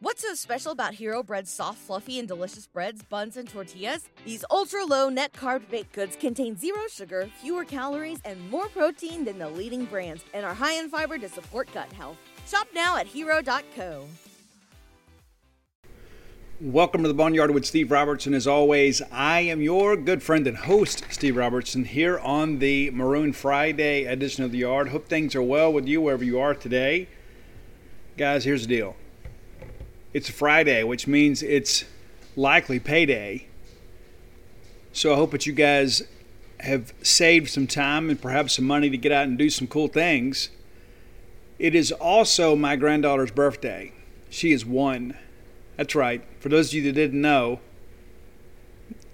What's so special about Hero Bread's soft, fluffy, and delicious breads, buns, and tortillas? These ultra low net carb baked goods contain zero sugar, fewer calories, and more protein than the leading brands, and are high in fiber to support gut health. Shop now at hero.co. Welcome to the Boneyard with Steve Robertson. As always, I am your good friend and host, Steve Robertson, here on the Maroon Friday edition of the Yard. Hope things are well with you wherever you are today. Guys, here's the deal it's Friday, which means it's likely payday. So I hope that you guys have saved some time and perhaps some money to get out and do some cool things. It is also my granddaughter's birthday. She is one. That's right. For those of you that didn't know,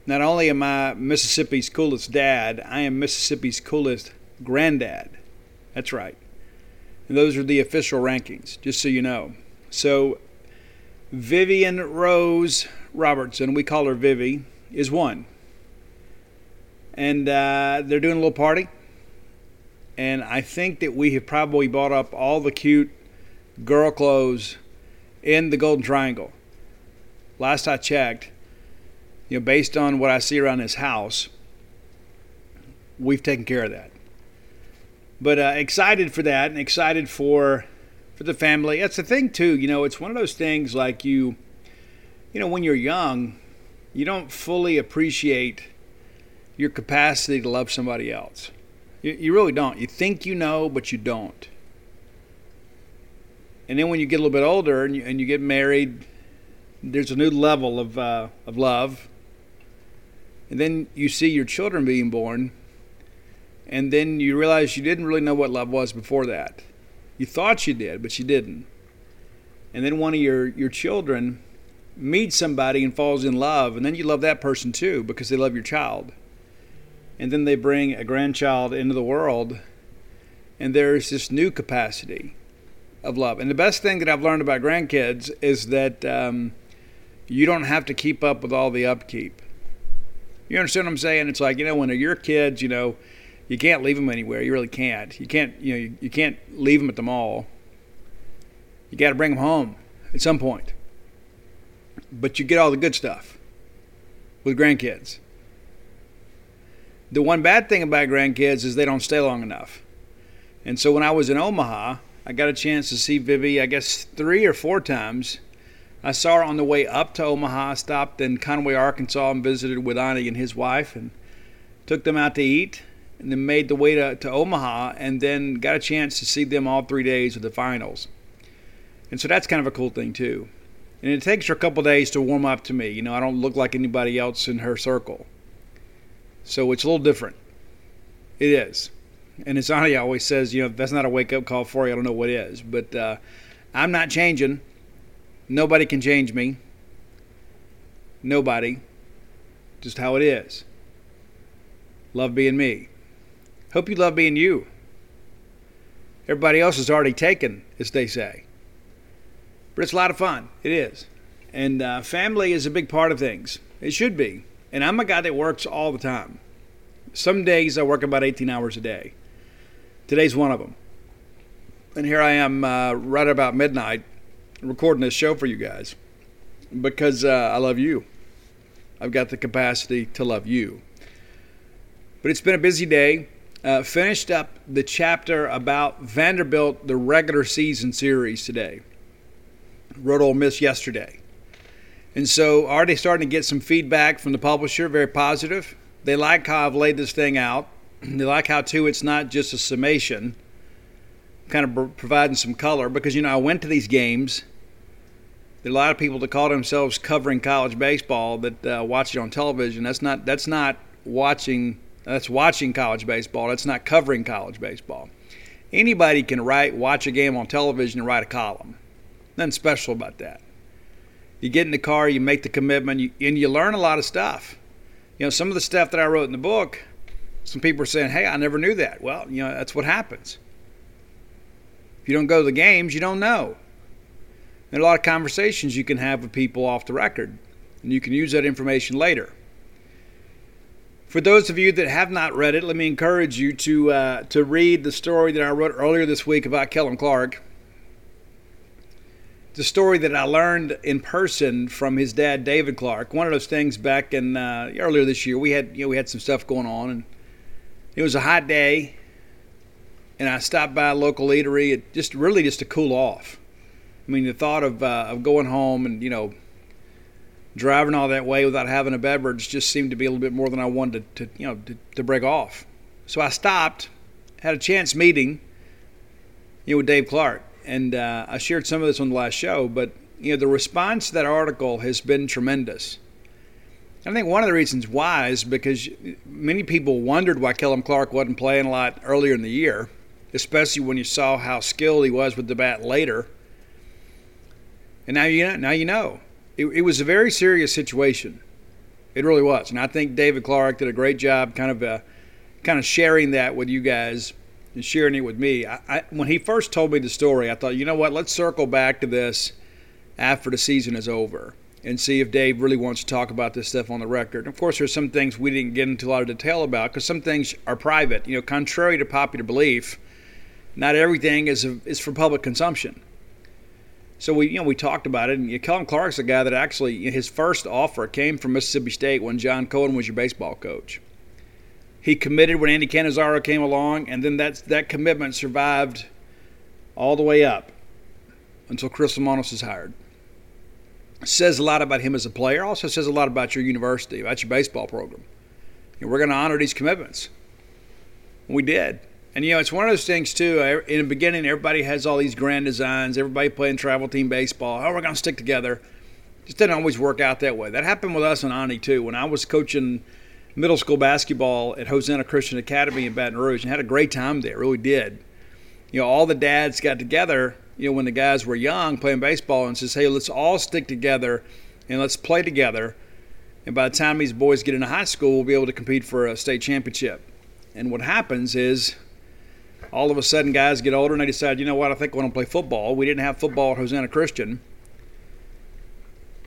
not only am I Mississippi's coolest dad, I am Mississippi's coolest granddad. That's right. And those are the official rankings, just so you know. So Vivian Rose Robertson, we call her Vivi, is one. And uh, they're doing a little party. And I think that we have probably bought up all the cute girl clothes in the Golden Triangle. Last I checked, you know, based on what I see around this house, we've taken care of that. But uh, excited for that and excited for for the family. That's the thing too. You know, it's one of those things like you, you know, when you're young, you don't fully appreciate your capacity to love somebody else. You, you really don't. You think you know, but you don't. And then when you get a little bit older and you, and you get married, there's a new level of uh, of love. And then you see your children being born, and then you realize you didn't really know what love was before that you thought you did, but you didn't. And then one of your, your children meets somebody and falls in love, and then you love that person too because they love your child. And then they bring a grandchild into the world, and there's this new capacity of love. And the best thing that I've learned about grandkids is that um, you don't have to keep up with all the upkeep. You understand what I'm saying? It's like, you know, when you're your kids, you know, you can't leave them anywhere. You really can't. You can't. You know. You, you can't leave them at the mall. You got to bring them home at some point. But you get all the good stuff with grandkids. The one bad thing about grandkids is they don't stay long enough. And so when I was in Omaha, I got a chance to see Vivi, I guess, three or four times. I saw her on the way up to Omaha, stopped in Conway, Arkansas, and visited with Ani and his wife, and took them out to eat and then made the way to, to Omaha and then got a chance to see them all three days of the finals. And so that's kind of a cool thing too. And it takes her a couple days to warm up to me. You know, I don't look like anybody else in her circle. So it's a little different. It is. And as Ani always says, you know, if that's not a wake up call for you, I don't know what is. But uh, I'm not changing. Nobody can change me. Nobody. Just how it is. Love being me. Hope you love being you. Everybody else is already taken, as they say. But it's a lot of fun. It is. And uh, family is a big part of things. It should be. And I'm a guy that works all the time. Some days I work about 18 hours a day. Today's one of them. And here I am uh, right about midnight recording this show for you guys because uh, I love you. I've got the capacity to love you. But it's been a busy day uh, finished up the chapter about Vanderbilt, the regular season series today. Wrote Ole Miss yesterday. And so already starting to get some feedback from the publisher, very positive. They like how I've laid this thing out. They like how, too, it's not just a summation, kind of providing some color. Because, you know, I went to these games. There are a lot of people that call themselves covering college baseball that uh, watch it on television. That's not, that's not watching that's watching college baseball. That's not covering college baseball. Anybody can write, watch a game on television and write a column. Nothing special about that. You get in the car, you make the commitment, you, and you learn a lot of stuff. You know, some of the stuff that I wrote in the book, some people are saying, hey, I never knew that. Well, you know, that's what happens. If you don't go to the games, you don't know. There are a lot of conversations you can have with people off the record, and you can use that information later. For those of you that have not read it, let me encourage you to uh, to read the story that I wrote earlier this week about Kellum Clark. the story that I learned in person from his dad, David Clark. One of those things back in uh, earlier this year, we had you know we had some stuff going on, and it was a hot day, and I stopped by a local eatery, just really just to cool off. I mean, the thought of uh, of going home and you know driving all that way without having a beverage just seemed to be a little bit more than I wanted to, to you know to, to break off. So I stopped, had a chance meeting, you know, with Dave Clark, and uh, I shared some of this on the last show. But you know, the response to that article has been tremendous. I think one of the reasons why is because many people wondered why Kellum Clark wasn't playing a lot earlier in the year, especially when you saw how skilled he was with the bat later. And now you know. Now you know. It, it was a very serious situation. It really was, and I think David Clark did a great job, kind of, uh, kind of sharing that with you guys and sharing it with me. I, I, when he first told me the story, I thought, you know what? Let's circle back to this after the season is over and see if Dave really wants to talk about this stuff on the record. And Of course, there's some things we didn't get into a lot of detail about because some things are private. You know, contrary to popular belief, not everything is is for public consumption. So we, you know, we talked about it, and you know, Kellum Clark's a guy that actually his first offer came from Mississippi State when John Cohen was your baseball coach. He committed when Andy Cannizaro came along, and then that that commitment survived all the way up until Chris Lemonis is hired says a lot about him as a player. Also says a lot about your university, about your baseball program. And we're going to honor these commitments. We did. And, you know, it's one of those things, too. In the beginning, everybody has all these grand designs, everybody playing travel team baseball. Oh, we're going to stick together. Just didn't always work out that way. That happened with us and Ani, too. When I was coaching middle school basketball at Hosanna Christian Academy in Baton Rouge and had a great time there, really did. You know, all the dads got together you know, when the guys were young playing baseball and says, hey, let's all stick together and let's play together. And by the time these boys get into high school, we'll be able to compete for a state championship. And what happens is all of a sudden guys get older and they decide, you know what, I think I want to play football. We didn't have football at Hosanna Christian.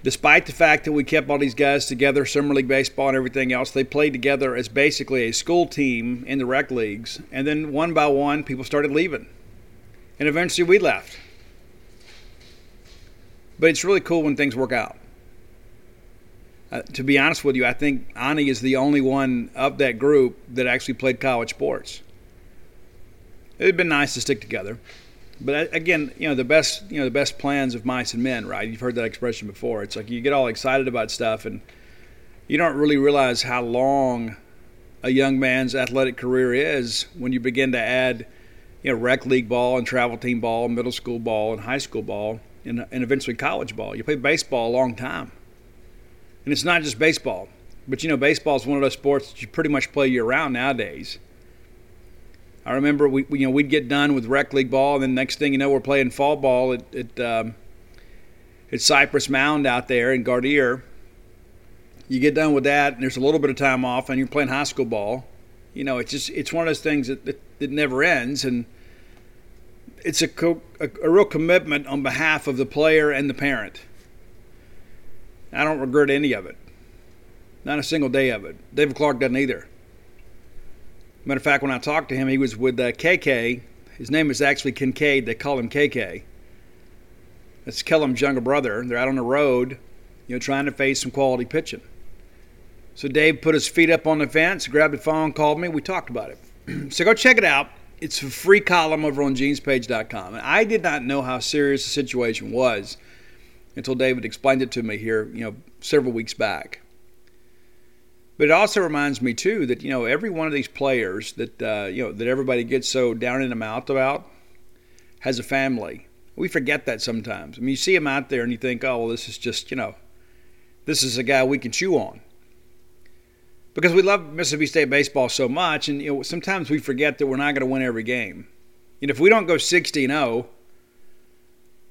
Despite the fact that we kept all these guys together, summer league baseball and everything else, they played together as basically a school team in the rec leagues. And then one by one, people started leaving and eventually we left. But it's really cool when things work out. Uh, to be honest with you, I think Ani is the only one of that group that actually played college sports. It'd been nice to stick together, but uh, again, you know the best you know the best plans of mice and men, right? You've heard that expression before. It's like you get all excited about stuff, and you don't really realize how long a young man's athletic career is when you begin to add you know, rec league ball and travel team ball, and middle school ball and high school ball, and, and eventually college ball. You play baseball a long time. And it's not just baseball, but you know, baseball is one of those sports that you pretty much play year round nowadays. I remember we, you know, we'd get done with rec league ball, and then next thing you know, we're playing fall ball at, at, um, at Cypress Mound out there in Gardere. You get done with that, and there's a little bit of time off, and you're playing high school ball. You know, it's just it's one of those things that, that, that never ends, and it's a, co- a, a real commitment on behalf of the player and the parent. I don't regret any of it. Not a single day of it. David Clark doesn't either. Matter of fact, when I talked to him, he was with uh, KK. His name is actually Kincaid. They call him KK. That's Kellum's younger brother. They're out on the road, you know, trying to face some quality pitching. So Dave put his feet up on the fence, grabbed the phone, called me. We talked about it. so go check it out it's a free column over on genespage.com. And I did not know how serious the situation was until David explained it to me here, you know, several weeks back. But it also reminds me too that you know every one of these players that uh, you know that everybody gets so down in the mouth about has a family. We forget that sometimes. I mean, you see them out there and you think, oh, well, this is just you know, this is a guy we can chew on because we love Mississippi State baseball so much, and you know, sometimes we forget that we're not going to win every game. Know, if we don't go 60 0,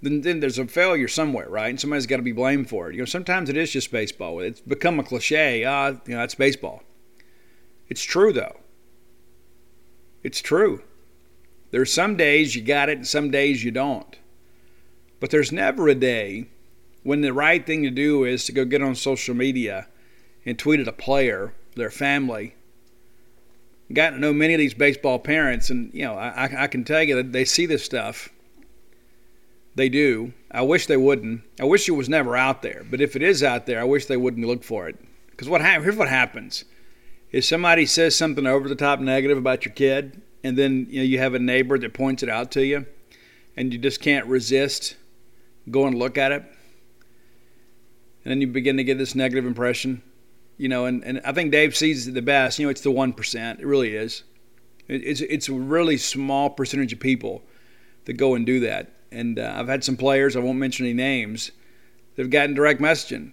then, then there's a failure somewhere, right? And somebody's got to be blamed for it. You know, sometimes it is just baseball. It's become a cliche. Ah, you know, that's baseball. It's true though. It's true. There's some days you got it, and some days you don't. But there's never a day when the right thing to do is to go get on social media and tweet at a player their family. Got to know many of these baseball parents, and you know, I, I can tell you that they see this stuff. They do. I wish they wouldn't. I wish it was never out there. But if it is out there, I wish they wouldn't look for it. Because what ha- here's what happens: is somebody says something over the top negative about your kid, and then you know you have a neighbor that points it out to you, and you just can't resist going to look at it, and then you begin to get this negative impression, you know. And, and I think Dave sees it the best. You know, it's the one percent. It really is. It, it's it's a really small percentage of people that go and do that and uh, I've had some players, I won't mention any names, that have gotten direct messaging,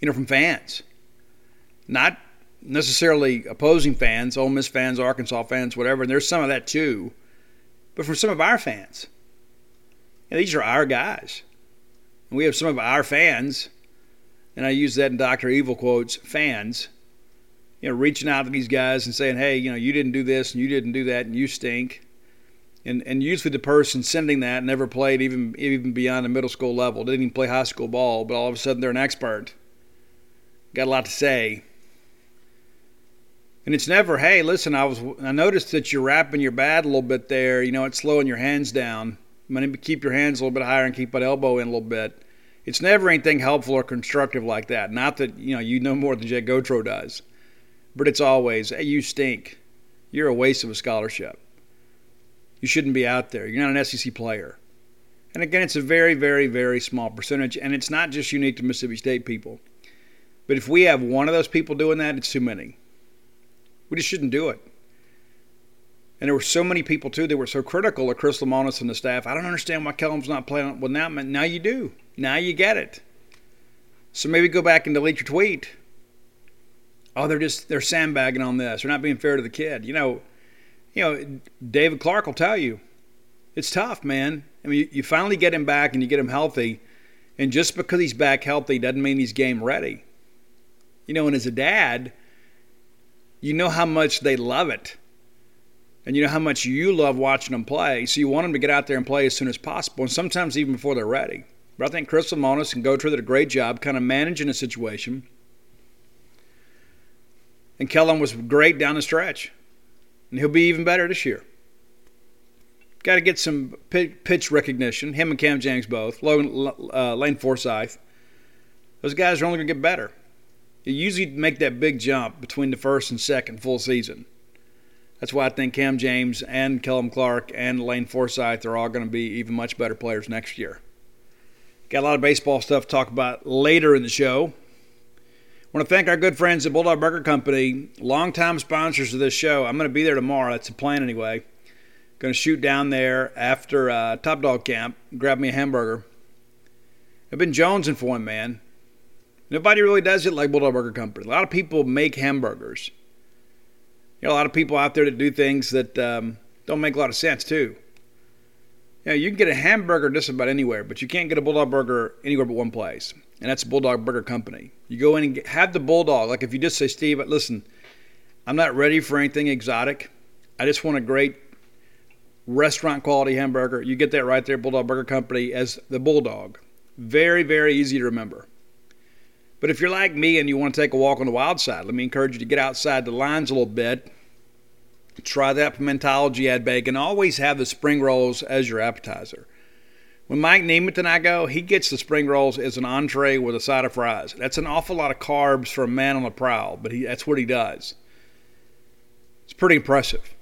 you know, from fans. Not necessarily opposing fans, Ole Miss fans, Arkansas fans, whatever, and there's some of that too, but from some of our fans. And these are our guys. And we have some of our fans, and I use that in Dr. Evil quotes, fans, you know, reaching out to these guys and saying, hey, you know, you didn't do this and you didn't do that and you stink and and usually the person sending that never played even even beyond the middle school level, didn't even play high school ball, but all of a sudden they're an expert, got a lot to say. And it's never, hey, listen, I was I noticed that you're wrapping your bat a little bit there. You know, it's slowing your hands down. Maybe keep your hands a little bit higher and keep that elbow in a little bit. It's never anything helpful or constructive like that. Not that you know you know more than Jake Gautreau does, but it's always, hey, you stink. You're a waste of a scholarship you shouldn't be out there. You're not an SEC player. And again, it's a very, very, very small percentage, and it's not just unique to Mississippi State people. But if we have one of those people doing that, it's too many. We just shouldn't do it. And there were so many people too that were so critical of Chris Lemonis and the staff. I don't understand why Kellum's not playing. Well, now, now you do. Now you get it. So maybe go back and delete your tweet. Oh, they're just they're sandbagging on this. They're not being fair to the kid. You know, you know, David Clark will tell you it's tough, man. I mean, you, finally get him back and you get him healthy, and just because he's back healthy doesn't mean he's game ready. You know, and as a dad, you know how much they love it. And you know how much you love watching them play. So you want them to get out there and play as soon as possible, and sometimes even before they're ready. But I think Chris Lemonis and Gautreau did a great job kind of managing the situation. And Kellum was great down the stretch and he'll be even better this year. Got to get some pitch recognition. Him and Cam James both. Logan, uh, Lane Forsythe. Those guys are only going to get better. You usually make that big jump between the first and second full season. That's why I think Cam James and Kellum Clark and Lane Forsythe are all going to be even much better players next year. Got a lot of baseball stuff to talk about later in the show want to thank our good friends at Bulldog Burger Company, longtime sponsors of this show. I'm going to be there tomorrow. That's the plan anyway. Going to shoot down there after uh, Top Dog Camp, grab me a hamburger. I've been jonesing for one, man. Nobody really does it like Bulldog Burger Company. A lot of people make hamburgers. You know, a lot of people out there that do things that um, don't make a lot of sense, too. You know, you can get a hamburger just about anywhere, but you can't get a Bulldog Burger anywhere but one place and that's Bulldog Burger Company. You go in and get, have the Bulldog. Like if you just say, Steve, listen, I'm not ready for anything exotic. I just want a great restaurant quality hamburger. You get that right there, Bulldog Burger Company, as the Bulldog. Very, very easy to remember. But if you're like me and you want to take a walk on the wild side, let me encourage you to get outside the lines a little bit. Try that pimentology ad bake and Always have the spring rolls as your appetizer. When Mike Nemeth and I go, he gets the spring rolls as an entree with a side of fries. That's an awful lot of carbs for a man on the prowl, but he, that's what he does. It's pretty impressive.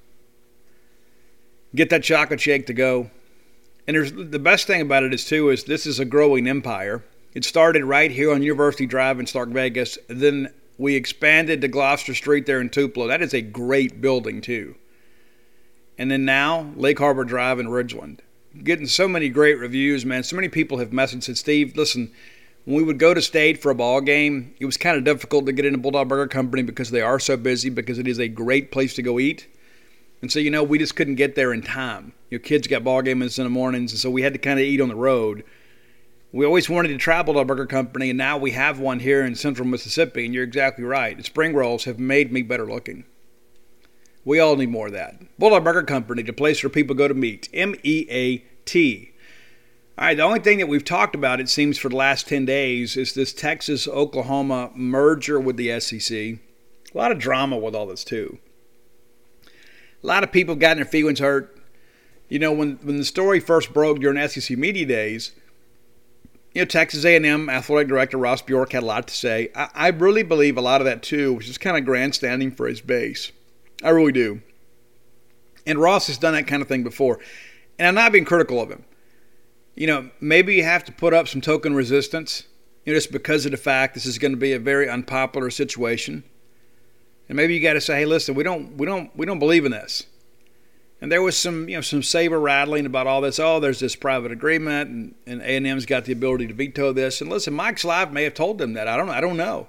Get that chocolate shake to go. And there's the best thing about it is too is this is a growing empire. It started right here on University Drive in Stark Vegas. Then we expanded to Gloster Street there in Tupelo. That is a great building too. And then now Lake Harbor Drive in Ridgeland getting so many great reviews, man. So many people have messaged said, Steve, listen, when we would go to state for a ball game, it was kind of difficult to get into Bulldog Burger Company because they are so busy, because it is a great place to go eat. And so, you know, we just couldn't get there in time. Your kids got ball games in the mornings, and so we had to kind of eat on the road. We always wanted to to a burger company, and now we have one here in central Mississippi, and you're exactly right. Spring rolls have made me better looking. We all need more of that. Bulldog Burger Company, the place where people go to meet. M E A T. All right, the only thing that we've talked about, it seems, for the last 10 days is this Texas Oklahoma merger with the SEC. A lot of drama with all this, too. A lot of people got their feelings hurt. You know, when when the story first broke during SEC media days, you know, Texas A&M athletic director Ross Bjork had a lot to say. I, I really believe a lot of that too was just kind of grandstanding for his base. I really do. And Ross has done that kind of thing before, and I'm not being critical of him. You know, maybe you have to put up some token resistance, you know, just because of the fact this is going to be a very unpopular situation. And maybe you got to say, hey, listen, we don't, we don't, we don't believe in this. And there was some, you know, some saber rattling about all this. Oh, there's this private agreement, and, and A&M's got the ability to veto this. And listen, Mike Slive may have told them that. I don't, know, I don't know.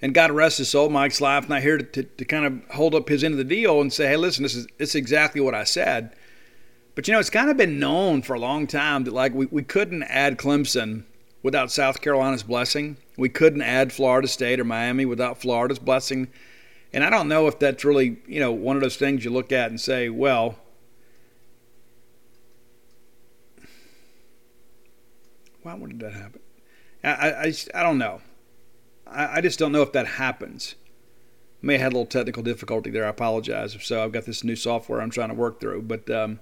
And God rest his soul, Mike Slive's not here to, to, to, kind of hold up his end of the deal and say, hey, listen, this is, this is exactly what I said. But, you know, it's kind of been known for a long time that, like, we, we couldn't add Clemson without South Carolina's blessing. We couldn't add Florida State or Miami without Florida's blessing. And I don't know if that's really, you know, one of those things you look at and say, well, why would that happen? I, I, I don't know. I, I just don't know if that happens. May have had a little technical difficulty there. I apologize if so. I've got this new software I'm trying to work through, but um,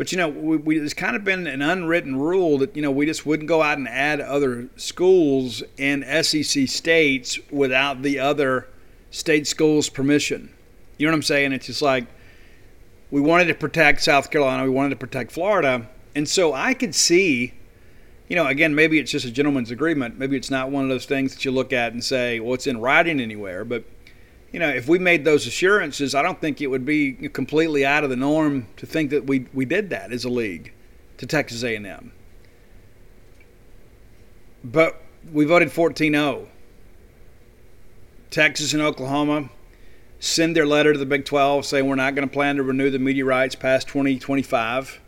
but you know, we, we, it's kind of been an unwritten rule that you know we just wouldn't go out and add other schools in SEC states without the other state schools' permission. You know what I'm saying? It's just like we wanted to protect South Carolina, we wanted to protect Florida, and so I could see, you know, again, maybe it's just a gentleman's agreement. Maybe it's not one of those things that you look at and say, well, it's in writing anywhere. But you know, if we made those assurances, I don't think it would be completely out of the norm to think that we we did that as a league to Texas A&M. But we voted 14-0 Texas and Oklahoma send their letter to the Big 12 saying we're not going to plan to renew the media rights past 2025.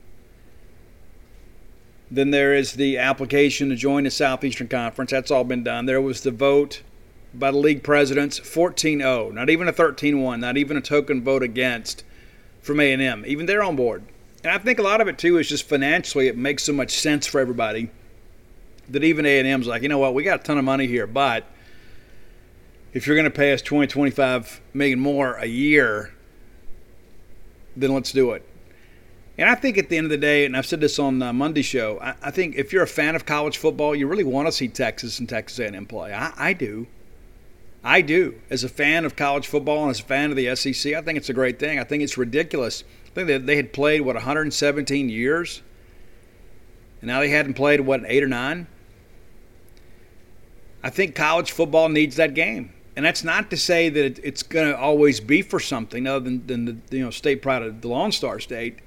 Then there is the application to join the Southeastern Conference. That's all been done. There was the vote by the league presidents 14-0, not even a 13-1, not even a token vote against from A&M. Even they're on board. And I think a lot of it too is just financially it makes so much sense for everybody that even A&M's like, you know what, we got a ton of money here, but – if you're going to pay us 20, 25 million more a year, then let's do it. And I think at the end of the day, and I've said this on uh, Monday show, I, I, think if you're a fan of college football, you really want to see Texas and Texas A&M play. I, I do. I do. As a fan of college football and as a fan of the SEC, I think it's a great thing. I think it's ridiculous. I think that they had played what 117 years, and now they hadn't played what eight or nine. I think college football needs that game and that's not to say that it's going to always be for something other than, than the you know state pride of the Lone Star State.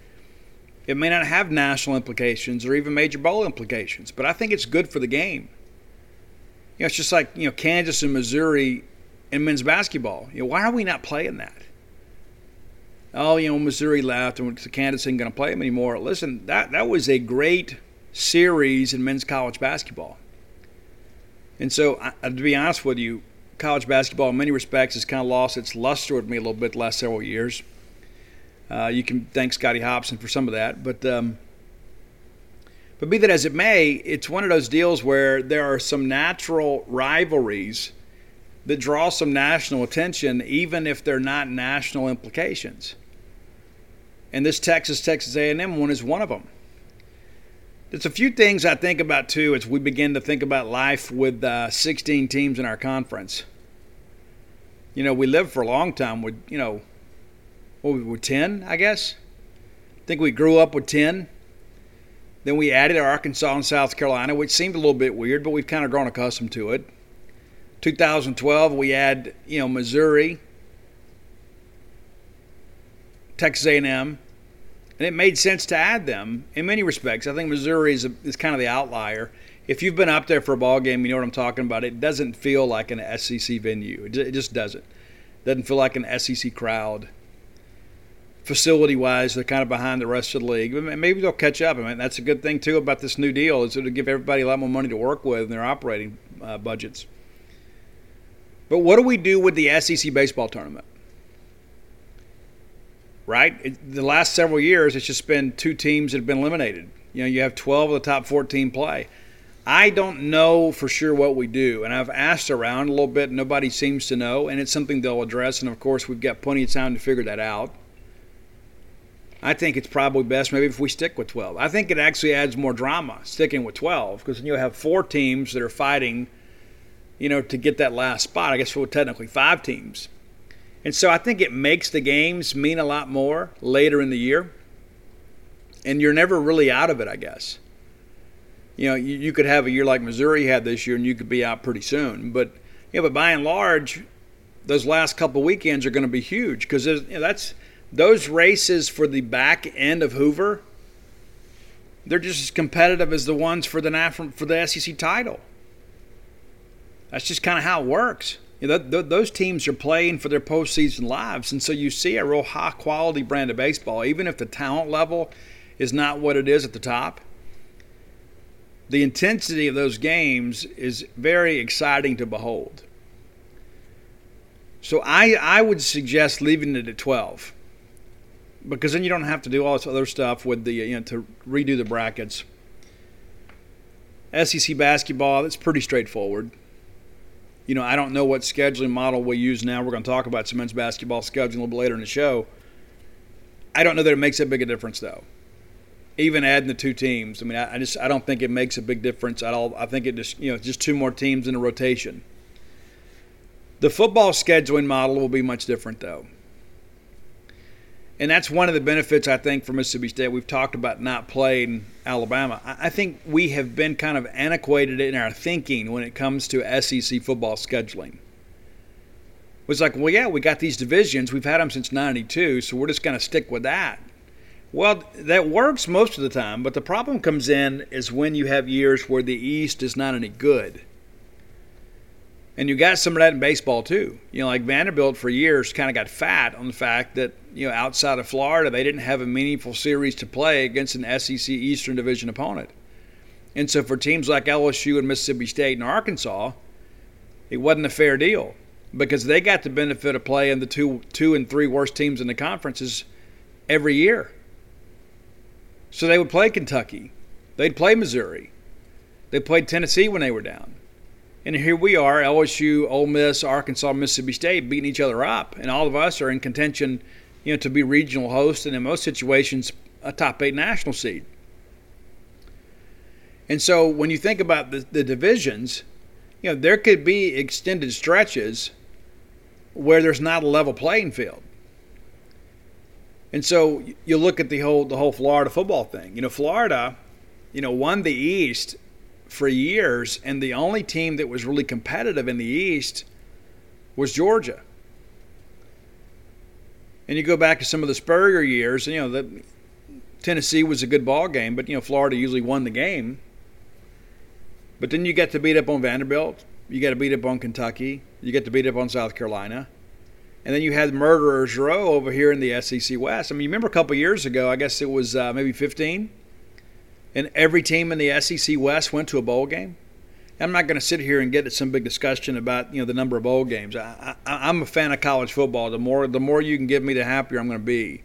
It may not have national implications or even major bowl implications, but I think it's good for the game. You know, it's just like you know Kansas and Missouri in men's basketball. You know, why are we not playing that? Oh, you know, Missouri left and Kansas isn't going to play them anymore. Listen, that that was a great series in men's college basketball. And so, to be honest with you, college basketball, in many respects, has kind of lost its luster with me a little bit the last several years. Uh, you can thank Scotty Hopson for some of that, but um, but be that as it may, it's one of those deals where there are some natural rivalries that draw some national attention, even if they're not national implications. And this Texas Texas A&M one is one of them. There's a few things I think about too as we begin to think about life with uh, 16 teams in our conference. You know, we lived for a long time with, you know, what we were 10, I guess. I think we grew up with 10. Then we added Arkansas and South Carolina, which seemed a little bit weird, but we've kind of grown accustomed to it. 2012, we add, you know, Missouri, Texas A&M, and it made sense to add them in many respects. I think Missouri is, a, is kind of the outlier. If you've been up there for a ball game, you know what I'm talking about. It doesn't feel like an SEC venue. It just doesn't. It doesn't feel like an SEC crowd. Facility wise, they're kind of behind the rest of the league. Maybe they'll catch up. I mean, that's a good thing too about this new deal is it'll give everybody a lot more money to work with in their operating uh, budgets. But what do we do with the SEC baseball tournament? right? It, the last several years, it's just been two teams that have been eliminated. You know, you have 12 of the top 14 play. I don't know for sure what we do, and I've asked around a little bit. Nobody seems to know, and it's something they'll address. And of course, we've got plenty of time to figure that out. I think it's probably best maybe if we stick with 12. I think it actually adds more drama sticking with 12 because then you'll have four teams that are fighting, you know, to get that last spot. I guess we're technically five teams. And so I think it makes the games mean a lot more later in the year. And you're never really out of it, I guess. You know, you, you could have a year like Missouri had this year and you could be out pretty soon. But, you know, but by and large, those last couple weekends are going to be huge because you know, that's those races for the back end of Hoover. They're just as competitive as the ones for the for the SEC title. That's just kind of how it works. You know, th- th- those teams are playing for their postseason lives, and so you see a real high quality brand of baseball, even if the talent level is not what it is at the top. The intensity of those games is very exciting to behold. So I, I would suggest leaving it at 12 because then you don't have to do all this other stuff with the you know to redo the brackets. SEC basketball, that's pretty straightforward. You know, I don't know what scheduling model we use now. We're going to talk about some men's basketball scheduling a little bit later in the show. I don't know that it makes a big a difference though. Even adding the two teams, I mean, I, I just I don't think it makes a big difference at all. I think it just you know just two more teams in a rotation. The football scheduling model will be much different, though. And that's one of the benefits, I think, for Mississippi State. We've talked about not playing Alabama. I think we have been kind of antiquated in our thinking when it comes to SEC football scheduling. It was like, well, yeah, we got these divisions. We've had them since 92, so we're just going to stick with that. Well, that works most of the time, but the problem comes in is when you have years where the East is not any good. And you got some of that in baseball too. You know, like Vanderbilt for years kind of got fat on the fact that, you know, outside of Florida, they didn't have a meaningful series to play against an SEC Eastern Division opponent. And so for teams like LSU and Mississippi State and Arkansas, it wasn't a fair deal because they got the benefit of playing the two two and three worst teams in the conferences every year. So they would play Kentucky. They'd play Missouri. They played Tennessee when they were down. And here we are, LSU, Ole Miss, Arkansas, Mississippi State, beating each other up, and all of us are in contention, you know, to be regional hosts, and in most situations, a top eight national seed. And so, when you think about the, the divisions, you know, there could be extended stretches where there's not a level playing field. And so, you look at the whole the whole Florida football thing. You know, Florida, you know, won the East for years, and the only team that was really competitive in the East was Georgia. And you go back to some of the Spurrier years, and you know the Tennessee was a good ball game, but you know Florida usually won the game. But then you get to beat up on Vanderbilt, you get to beat up on Kentucky, you get to beat up on South Carolina, and then you had murderers row over here in the SEC West. I mean, you remember a couple years ago? I guess it was uh, maybe 15 and every team in the SEC West went to a bowl game. I'm not going to sit here and get some big discussion about you know the number of bowl games. I, am a fan of college football. The more the more you can give me, the happier I'm going to be.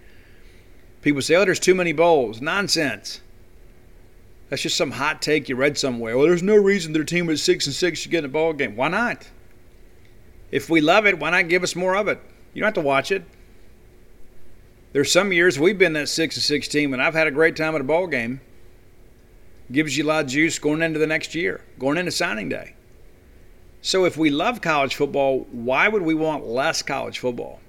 People say, "Oh, there's too many bowls." Nonsense. That's just some hot take you read somewhere. Well, there's no reason their team is six and six should get in a bowl game. Why not? If we love it, why not give us more of it? You don't have to watch it. There's some years we've been that six and six team, and I've had a great time at a bowl game gives you a lot of juice going into the next year, going into signing day. So if we love college football, why would we want less college football?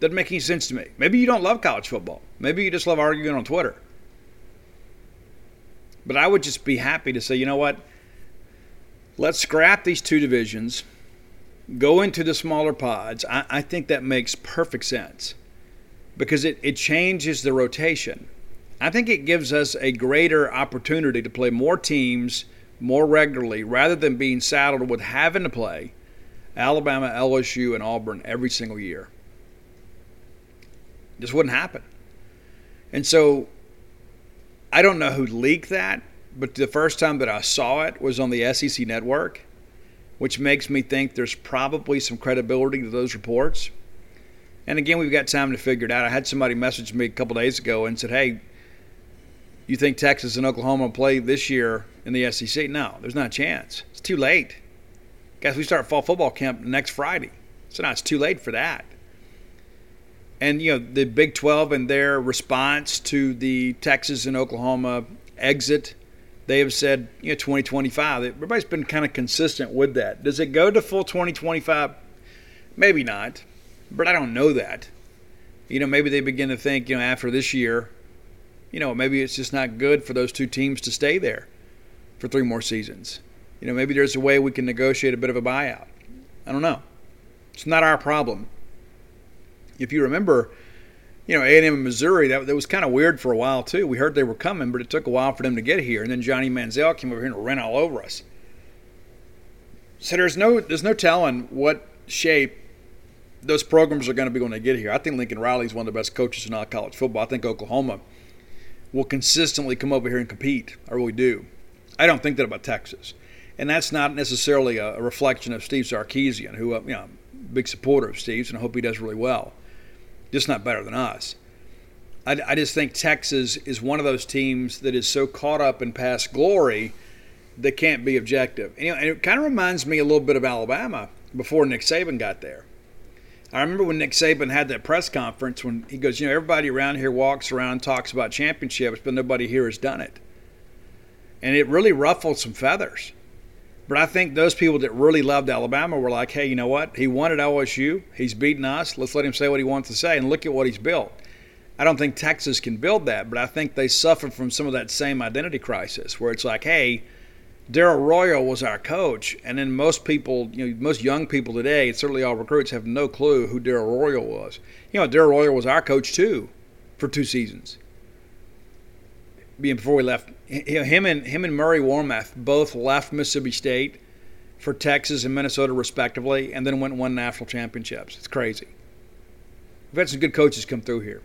Doesn't make any sense to me. Maybe you don't love college football. Maybe you just love arguing on Twitter. But I would just be happy to say, you know what? Let's scrap these two divisions, go into the smaller pods. I, I think that makes perfect sense because it, it changes the rotation. I think it gives us a greater opportunity to play more teams more regularly rather than being saddled with having to play Alabama, LSU, and Auburn every single year. This wouldn't happen. And so I don't know who leaked that, but the first time that I saw it was on the SEC network, which makes me think there's probably some credibility to those reports. And again, we've got time to figure it out. I had somebody message me a couple days ago and said, "Hey, you think Texas and Oklahoma play this year in the SEC? No, there's not a chance. It's too late. Guys, we start fall football camp next Friday. So now it's too late for that. And you know the Big 12 and their response to the Texas and Oklahoma exit, they have said you know 2025. Everybody's been kind of consistent with that. Does it go to full 2025? Maybe not, but I don't know that. You know, maybe they begin to think you know after this year, you know maybe it's just not good for those two teams to stay there for three more seasons. You know, maybe there's a way we can negotiate a bit of a buyout. I don't know. It's not our problem if you remember, you know, A&M and Missouri, that, that was kind of weird for a while too. We heard they were coming, but it took a while for them to get here. And then Johnny Manziel came over here and ran all over us. So there's no there's no telling what shape those programs are going to be when they get here. I think Lincoln Riley is one of the best coaches in all college football. I think Oklahoma will consistently come over here and compete. I really do. I don't think that about Texas, and that's not necessarily a, reflection of Steve Sarkisian, who uh, you know, big supporter of Steve's, and I hope he does really well just not better than us. I, I just think Texas is one of those teams that is so caught up in past glory that can't be objective. And, you know, and it kind of reminds me a little bit of Alabama before Nick Saban got there. I remember when Nick Saban had that press conference when he goes, you know, everybody around here walks around and talks about championships, but nobody here has done it. And it really ruffled some feathers. But I think those people that really loved Alabama were like, hey, you know what? He at LSU. He's beaten us. Let's let him say what he wants to say. And look at what he's built. I don't think Texas can build that, but I think they suffer from some of that same identity crisis where it's like, hey, Darrell Royal was our coach, and then most people, you know, most young people today, certainly all recruits, have no clue who Darrell Royal was. You know, Darrell Royal was our coach too, for two seasons. Being before we left him and him and Murray Warmath both left Mississippi State for Texas and Minnesota respectively, and then went and won national championships. It's crazy. We've had some good coaches come through here.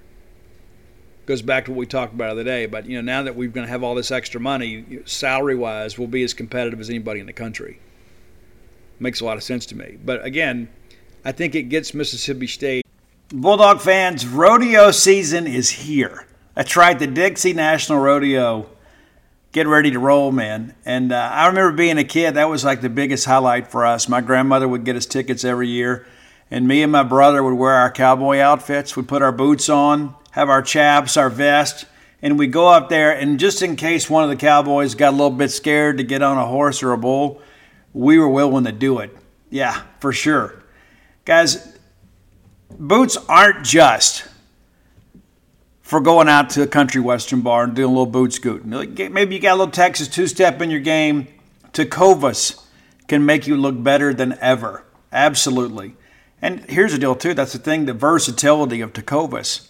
Goes back to what we talked about the other day. But you know, now that we're going to have all this extra money, salary-wise, we'll be as competitive as anybody in the country. Makes a lot of sense to me. But again, I think it gets Mississippi State. Bulldog fans, rodeo season is here. That's right, the Dixie National Rodeo Get ready to roll, man. And uh, I remember being a kid, that was like the biggest highlight for us. My grandmother would get us tickets every year, and me and my brother would wear our cowboy outfits. We'd put our boots on, have our chaps, our vest, and we'd go up there. And just in case one of the cowboys got a little bit scared to get on a horse or a bull, we were willing to do it. Yeah, for sure. Guys, boots aren't just for going out to a country western bar and doing a little boot scooting. Maybe you got a little Texas two step in your game. Tecovas can make you look better than ever. Absolutely. And here's the deal, too. That's the thing the versatility of Tecovas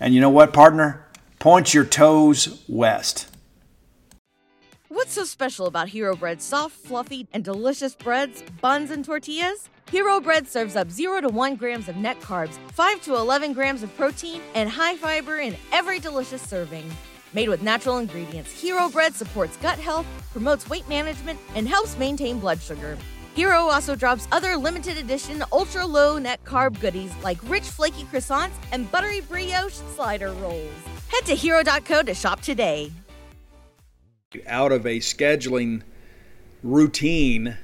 And you know what, partner? Point your toes west. What's so special about Hero Bread's soft, fluffy, and delicious breads, buns, and tortillas? Hero Bread serves up 0 to 1 grams of net carbs, 5 to 11 grams of protein, and high fiber in every delicious serving. Made with natural ingredients, Hero Bread supports gut health, promotes weight management, and helps maintain blood sugar. Hero also drops other limited edition ultra low net carb goodies like rich flaky croissants and buttery brioche slider rolls. Head to hero.co to shop today out of a scheduling routine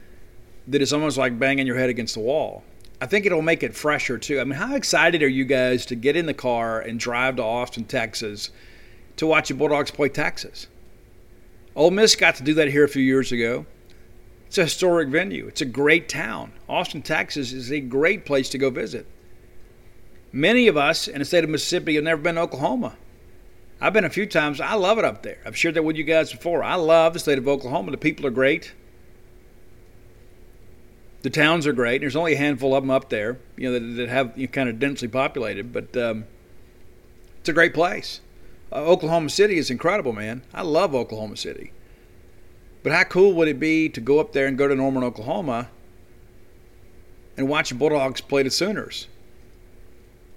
that is almost like banging your head against the wall. I think it'll make it fresher too. I mean, how excited are you guys to get in the car and drive to Austin, Texas to watch the Bulldogs play Texas? Ole Miss got to do that here a few years ago. It's a historic venue. It's a great town. Austin, Texas is a great place to go visit. Many of us in the state of Mississippi have never been to Oklahoma. I've been a few times. I love it up there. I've shared that with you guys before. I love the state of Oklahoma. The people are great. The towns are great. There's only a handful of them up there, you know, that, that have you know, kind of densely populated, but um, it's a great place. Uh, Oklahoma City is incredible, man. I love Oklahoma City. But how cool would it be to go up there and go to Norman, Oklahoma, and watch Bulldogs play the Sooners?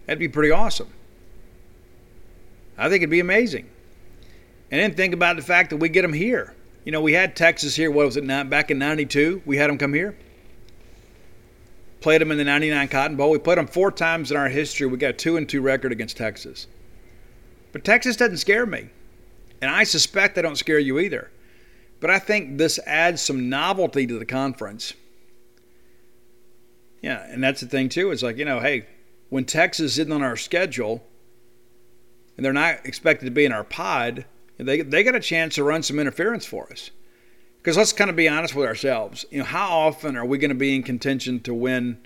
That'd be pretty awesome. I think it'd be amazing. And then think about the fact that we get them here. You know, we had Texas here. What was it? Back in '92, we had them come here. Played them in the '99 Cotton Bowl. We played them four times in our history. We got a two and two record against Texas. But Texas doesn't scare me, and I suspect they don't scare you either. But I think this adds some novelty to the conference. Yeah, and that's the thing too. It's like you know, hey, when Texas isn't on our schedule and they're not expected to be in our pod, they, they got a chance to run some interference for us. Because let's kind of be honest with ourselves. You know, how often are we going to be in contention to win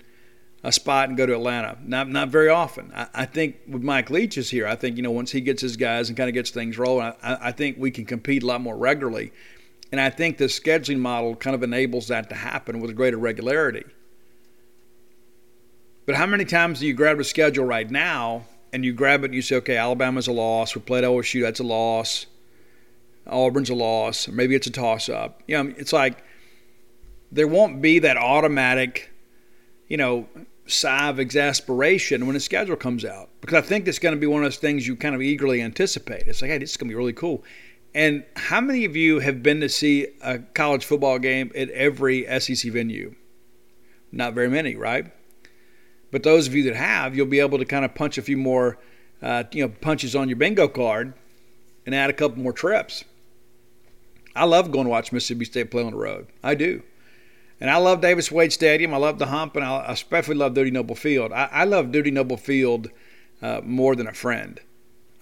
a spot and go to Atlanta? Not not very often. I, I think with Mike Leach is here, I think you know once he gets his guys and kind of gets things rolling, I, I think we can compete a lot more regularly. And I think the scheduling model kind of enables that to happen with greater regularity. But how many times do you grab a schedule right now and you grab it and you say, okay, Alabama's a loss. We played LSU, that's a loss. Auburn's a loss. Maybe it's a toss up. You know, it's like there won't be that automatic, you know, sigh of exasperation when the schedule comes out. Because I think it's going to be one of those things you kind of eagerly anticipate. It's like, hey, this is going to be really cool. And how many of you have been to see a college football game at every SEC venue? Not very many, right? But those of you that have, you'll be able to kind of punch a few more, uh, you know, punches on your bingo card and add a couple more trips. I love going to watch Mississippi State play on the road. I do. And I love Davis Wade Stadium. I love the hump, and I especially love Dudy Noble Field. I, I love Dudy Noble Field uh, more than a friend.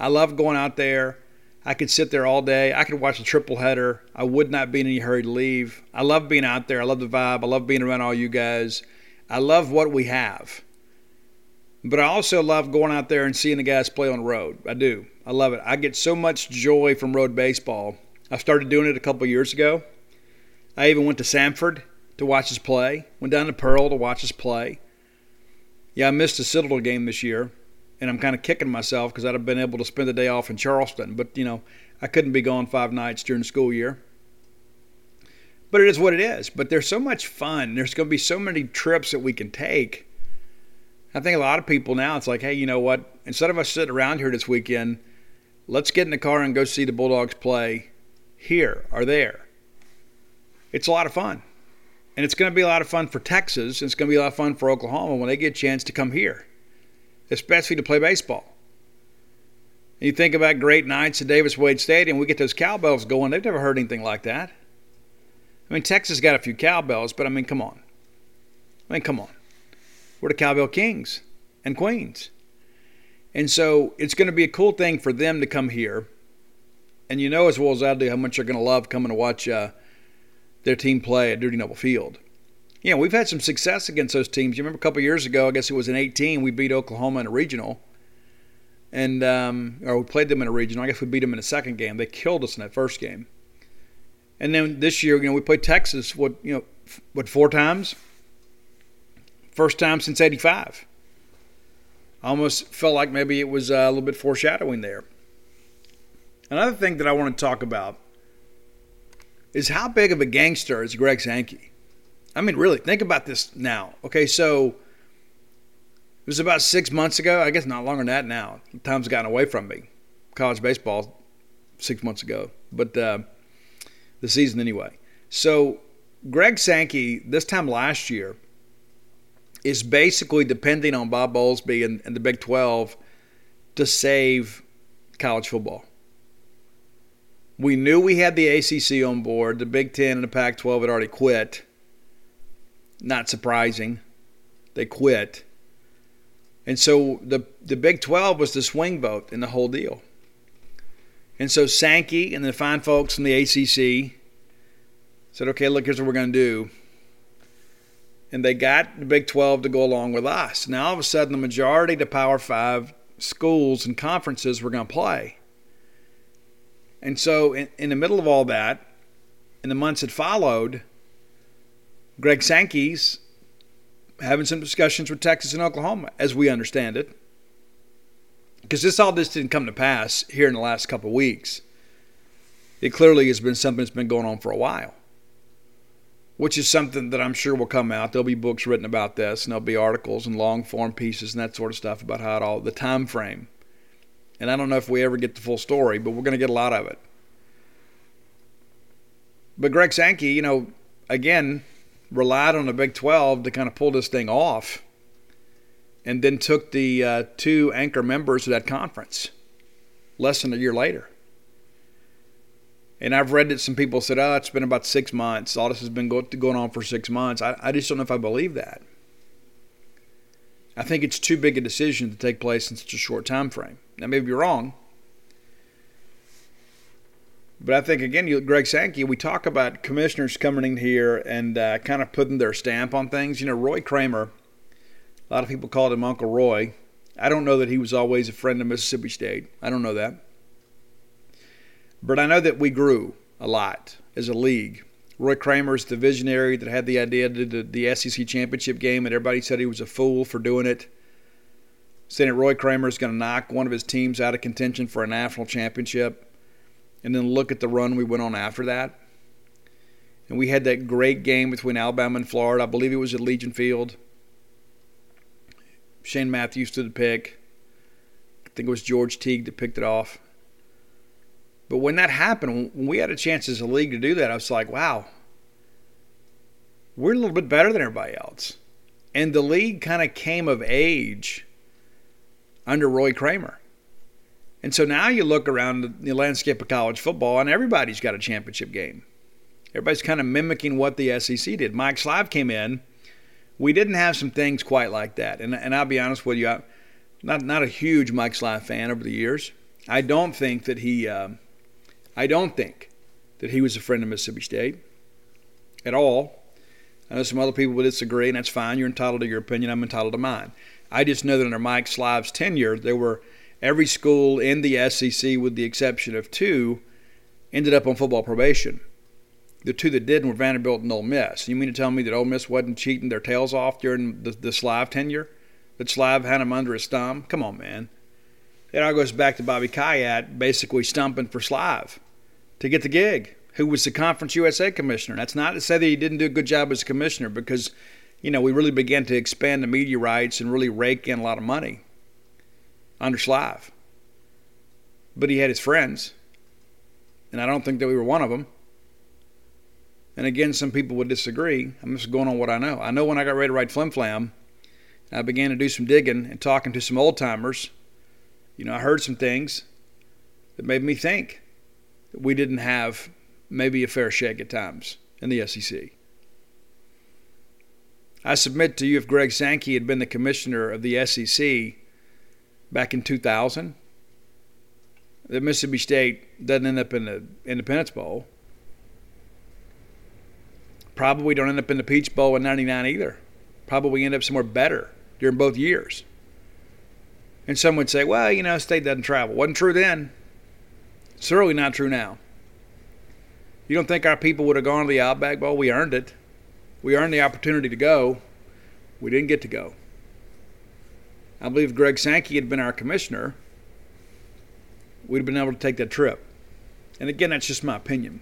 I love going out there. I could sit there all day. I could watch a triple header. I would not be in any hurry to leave. I love being out there. I love the vibe. I love being around all you guys. I love what we have. But I also love going out there and seeing the guys play on the road. I do. I love it. I get so much joy from road baseball. I started doing it a couple years ago. I even went to Samford to watch us play. Went down to Pearl to watch us play. Yeah, I missed a Citadel game this year, and I'm kind of kicking myself because I'd have been able to spend the day off in Charleston. But you know, I couldn't be gone five nights during the school year. But it is what it is. But there's so much fun. There's going to be so many trips that we can take I think a lot of people now, it's like, hey, you know what? Instead of us sitting around here this weekend, let's get in the car and go see the Bulldogs play here or there. It's a lot of fun. And it's going to be a lot of fun for Texas. And it's going to be a lot of fun for Oklahoma when they get a chance to come here, especially to play baseball. And you think about great nights at Davis Wade Stadium, we get those cowbells going. They've never heard anything like that. I mean, Texas got a few cowbells, but I mean, come on. I mean, come on. We're the Cowbell Kings and Queens. And so it's going to be a cool thing for them to come here. And you know as well as I do how much they're going to love coming to watch uh, their team play at Dudy Noble Field. Yeah, we've had some success against those teams. You remember a couple years ago, I guess it was in 18, we beat Oklahoma in a regional. And, um, or we played them in a regional. I guess we beat them in the second game. They killed us in that first game. And then this year, you know, we played Texas, what, you know, what, four times? First time since 85. I almost felt like maybe it was uh, a little bit foreshadowing there. Another thing that I want to talk about is how big of a gangster is Greg Sankey? I mean, really, think about this now. Okay, so it was about six months ago. I guess not longer than that now. Time's gotten away from me. College baseball, six months ago. But uh, the season anyway. So Greg Sankey, this time last year, is basically depending on Bob Bowlesby and, and the Big 12 to save college football. We knew we had the ACC on board. The Big Ten and the Pac 12 had already quit. Not surprising. They quit. And so the, the Big 12 was the swing vote in the whole deal. And so Sankey and the fine folks from the ACC said, okay, look, here's what we're going to do and they got the Big 12 to go along with us. Now, all of a sudden, the majority of the Power Five schools and conferences were going to play. And so, in, in the middle of all that, in the months that followed, Greg Sankey's having some discussions with Texas and Oklahoma, as we understand it. Because this all this didn't come to pass here in the last couple of weeks. It clearly has been something that's been going on for a while which is something that I'm sure will come out. There'll be books written about this, and there'll be articles and long form pieces and that sort of stuff about how it all the time frame. And I don't know if we ever get the full story, but we're going to get a lot of it. But Greg Sankey, you know, again, relied on the Big 12 to kind of pull this thing off, and then took the uh, two anchor members of that conference less than a year later. And I've read that some people said, oh, it's been about six months. All this has been going on for six months. I, I just don't know if I believe that. I think it's too big a decision to take place in such a short time frame. Now, maybe you're wrong. But I think, again, you, Greg Sankey, we talk about commissioners coming in here and uh, kind of putting their stamp on things. You know, Roy Kramer, a lot of people called him Uncle Roy. I don't know that he was always a friend of Mississippi State. I don't know that. But I know that we grew a lot as a league. Roy Kramer's the visionary that had the idea to do the SEC championship game, and everybody said he was a fool for doing it. Saying that Roy Kramer is going to knock one of his teams out of contention for a national championship. And then look at the run we went on after that. And we had that great game between Alabama and Florida. I believe it was at Legion Field. Shane Matthews to the pick. I think it was George Teague that picked it off. But when that happened, when we had a chance as a league to do that, I was like, wow, we're a little bit better than everybody else. And the league kind of came of age under Roy Kramer. And so now you look around the landscape of college football, and everybody's got a championship game. Everybody's kind of mimicking what the SEC did. Mike Slive came in. We didn't have some things quite like that. And, and I'll be honest with you, I'm not, not a huge Mike Slive fan over the years. I don't think that he. Uh, I don't think that he was a friend of Mississippi State at all. I know some other people would disagree, and that's fine. You're entitled to your opinion. I'm entitled to mine. I just know that under Mike Slive's tenure, there were every school in the SEC, with the exception of two, ended up on football probation. The two that didn't were Vanderbilt and Ole Miss. You mean to tell me that Ole Miss wasn't cheating their tails off during the, the Slive tenure? That Slive had them under his thumb? Come on, man. It all goes back to Bobby Khayat basically stumping for Slive to get the gig, who was the Conference USA commissioner. That's not to say that he didn't do a good job as a commissioner because, you know, we really began to expand the media rights and really rake in a lot of money under Slive. But he had his friends, and I don't think that we were one of them. And again, some people would disagree. I'm just going on what I know. I know when I got ready to write Flim Flam, I began to do some digging and talking to some old timers you know, I heard some things that made me think that we didn't have maybe a fair shake at times in the SEC. I submit to you if Greg Sankey had been the commissioner of the SEC back in 2000, that Mississippi State doesn't end up in the Independence Bowl. Probably don't end up in the Peach Bowl in 99 either. Probably end up somewhere better during both years. And some would say, well, you know, state doesn't travel. Wasn't true then. Certainly not true now. You don't think our people would have gone to the Outback Bowl? We earned it. We earned the opportunity to go. We didn't get to go. I believe Greg Sankey had been our commissioner, we'd have been able to take that trip. And again, that's just my opinion.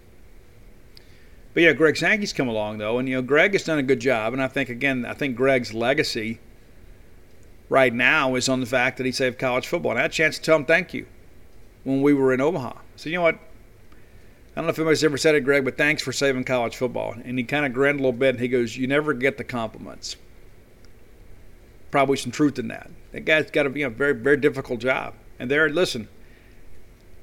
But yeah, Greg Sankey's come along though, and you know, Greg has done a good job. And I think again, I think Greg's legacy right now is on the fact that he saved college football. And I had a chance to tell him thank you when we were in Omaha. So, you know what? I don't know if anybody's ever said it, Greg, but thanks for saving college football. And he kind of grinned a little bit and he goes, You never get the compliments. Probably some truth in that. That guy's got to be a very, very difficult job. And there, listen,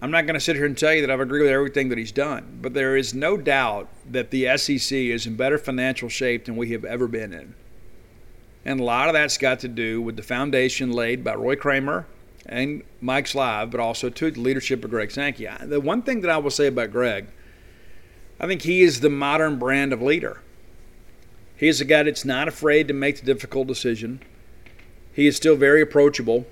I'm not going to sit here and tell you that I've agreed with everything that he's done, but there is no doubt that the SEC is in better financial shape than we have ever been in. And a lot of that's got to do with the foundation laid by Roy Kramer and Mike Slive, but also to the leadership of Greg Sankey. The one thing that I will say about Greg, I think he is the modern brand of leader. He is a guy that's not afraid to make the difficult decision. He is still very approachable.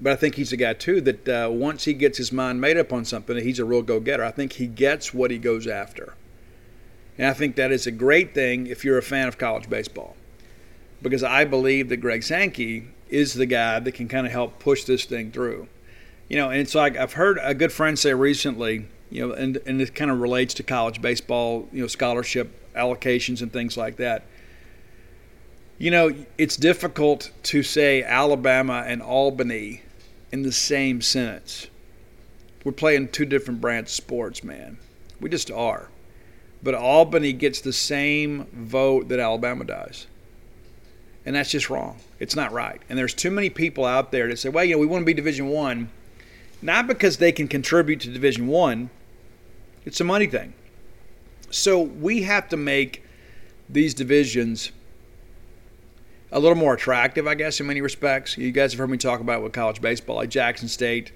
but I think he's a guy too that uh, once he gets his mind made up on something, he's a real go-getter. I think he gets what he goes after, and I think that is a great thing if you're a fan of college baseball, because I believe that Greg Sankey is the guy that can kind of help push this thing through. You know, and it's like I've heard a good friend say recently, you know, and and it kind of relates to college baseball, you know, scholarship allocations and things like that you know, it's difficult to say Alabama and Albany in the same sentence. We're playing two different branch sports, man. We just are. But Albany gets the same vote that Alabama does. And that's just wrong. It's not right. And there's too many people out there that say, well, you know, we want to be Division One, not because they can contribute to Division One. It's a money thing. So we have to make these divisions – a little more attractive, I guess, in many respects. You guys have heard me talk about with college baseball, like Jackson State.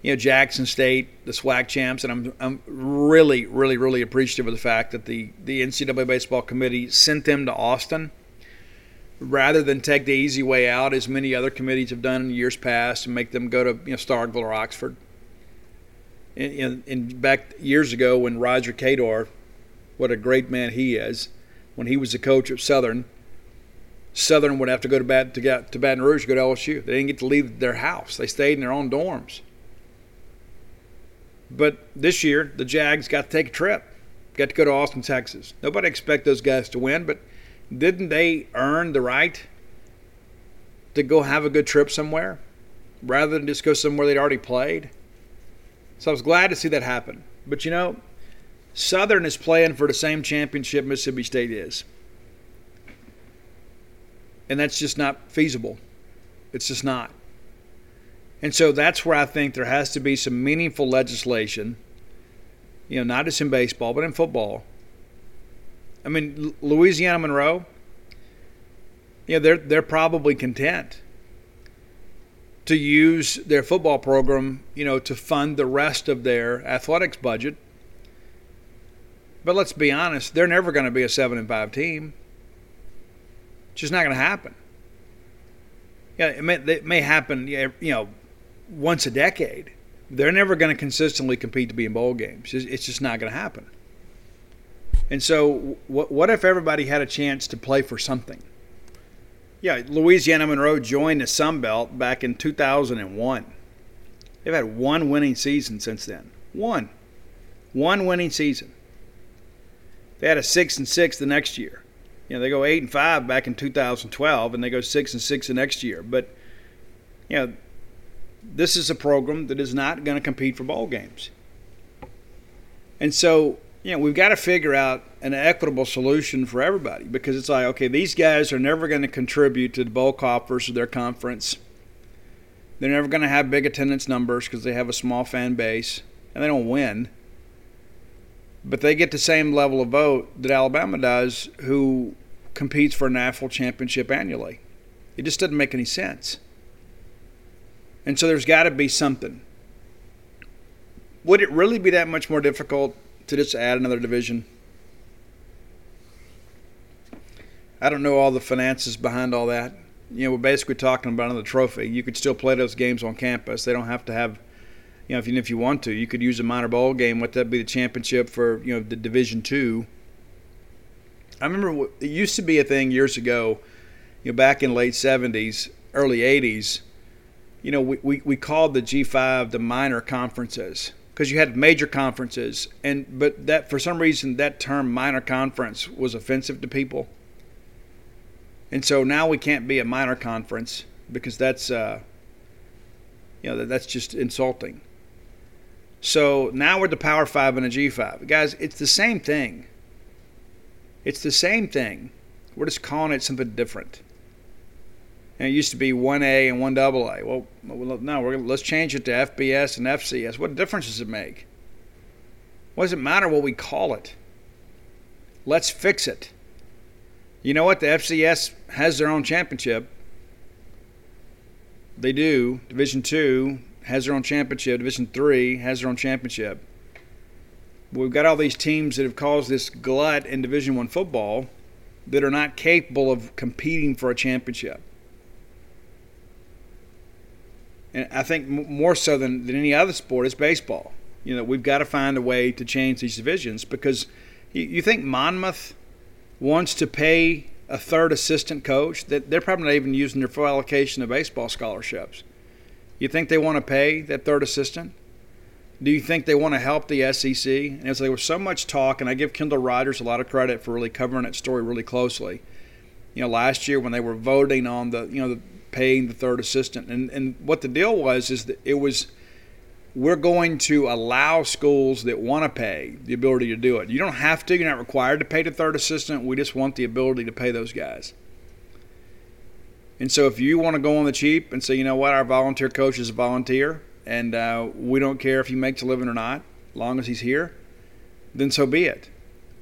You know, Jackson State, the SWAC champs, and I'm, I'm really, really, really appreciative of the fact that the, the NCAA Baseball Committee sent them to Austin rather than take the easy way out, as many other committees have done in years past, and make them go to you know, Starkville or Oxford. In, in, in back years ago, when Roger Cador, what a great man he is, when he was the coach at Southern, Southern would have to go to, Bat, to, get, to Baton Rouge go to LSU. They didn't get to leave their house. They stayed in their own dorms. But this year, the Jags got to take a trip. Got to go to Austin, Texas. Nobody expect those guys to win, but didn't they earn the right to go have a good trip somewhere rather than just go somewhere they'd already played? So I was glad to see that happen. But you know, Southern is playing for the same championship Mississippi State is and that's just not feasible. It's just not. And so that's where I think there has to be some meaningful legislation, you know, not just in baseball, but in football. I mean, Louisiana Monroe, you know, they're, they're probably content to use their football program, you know, to fund the rest of their athletics budget. But let's be honest, they're never going to be a 7 and 5 team. It's just not going to happen. Yeah, it may, it may happen, you know, once a decade. They're never going to consistently compete to be in bowl games. It's just not going to happen. And so, what, what if everybody had a chance to play for something? Yeah, Louisiana Monroe joined the Sun Belt back in 2001. They've had one winning season since then. One. One winning season. They had a 6 and 6 the next year you know they go eight and five back in 2012, and they go six and six the next year. But you know, this is a program that is not going to compete for bowl games, and so you know we've got to figure out an equitable solution for everybody because it's like okay, these guys are never going to contribute to the bowl coffers of their conference. They're never going to have big attendance numbers because they have a small fan base and they don't win but they get the same level of vote that Alabama does, who competes for a national championship annually. It just doesn't make any sense. And so there's got to be something. Would it really be that much more difficult to just add another division? I don't know all the finances behind all that. You know, we're basically talking about another trophy. You could still play those games on campus. They don't have to have you know, if you, if you want to, you could use a minor bowl game. What that be the championship for you know the Division Two. I remember it used to be a thing years ago, you know, back in late '70s, early '80s. You know, we, we, we called the G5 the minor conferences because you had major conferences, and but that for some reason that term minor conference was offensive to people, and so now we can't be a minor conference because that's uh, you know that, that's just insulting. So now we're the Power 5 and a G5. Guys, it's the same thing. It's the same thing. We're just calling it something different. And it used to be 1A and 1AA. Well, no, we're, let's change it to FBS and FCS. What difference does it make? What does it matter what we call it? Let's fix it. You know what? The FCS has their own championship. They do. Division 2 has their own championship. Division three has their own championship. We've got all these teams that have caused this glut in Division one football that are not capable of competing for a championship. and I think more so than, than any other sport, is baseball. You know, we've got to find a way to change these divisions because you, you think Monmouth wants to pay a third assistant coach that they're probably not even using their full allocation of baseball scholarships. You think they want to pay that third assistant? Do you think they want to help the SEC? And as there was so much talk, and I give Kendall Rogers a lot of credit for really covering that story really closely. You know, last year when they were voting on the, you know, the paying the third assistant, and and what the deal was is that it was we're going to allow schools that want to pay the ability to do it. You don't have to, you're not required to pay the third assistant. We just want the ability to pay those guys. And so if you want to go on the cheap and say, you know what, our volunteer coach is a volunteer, and uh, we don't care if he makes a living or not, long as he's here, then so be it.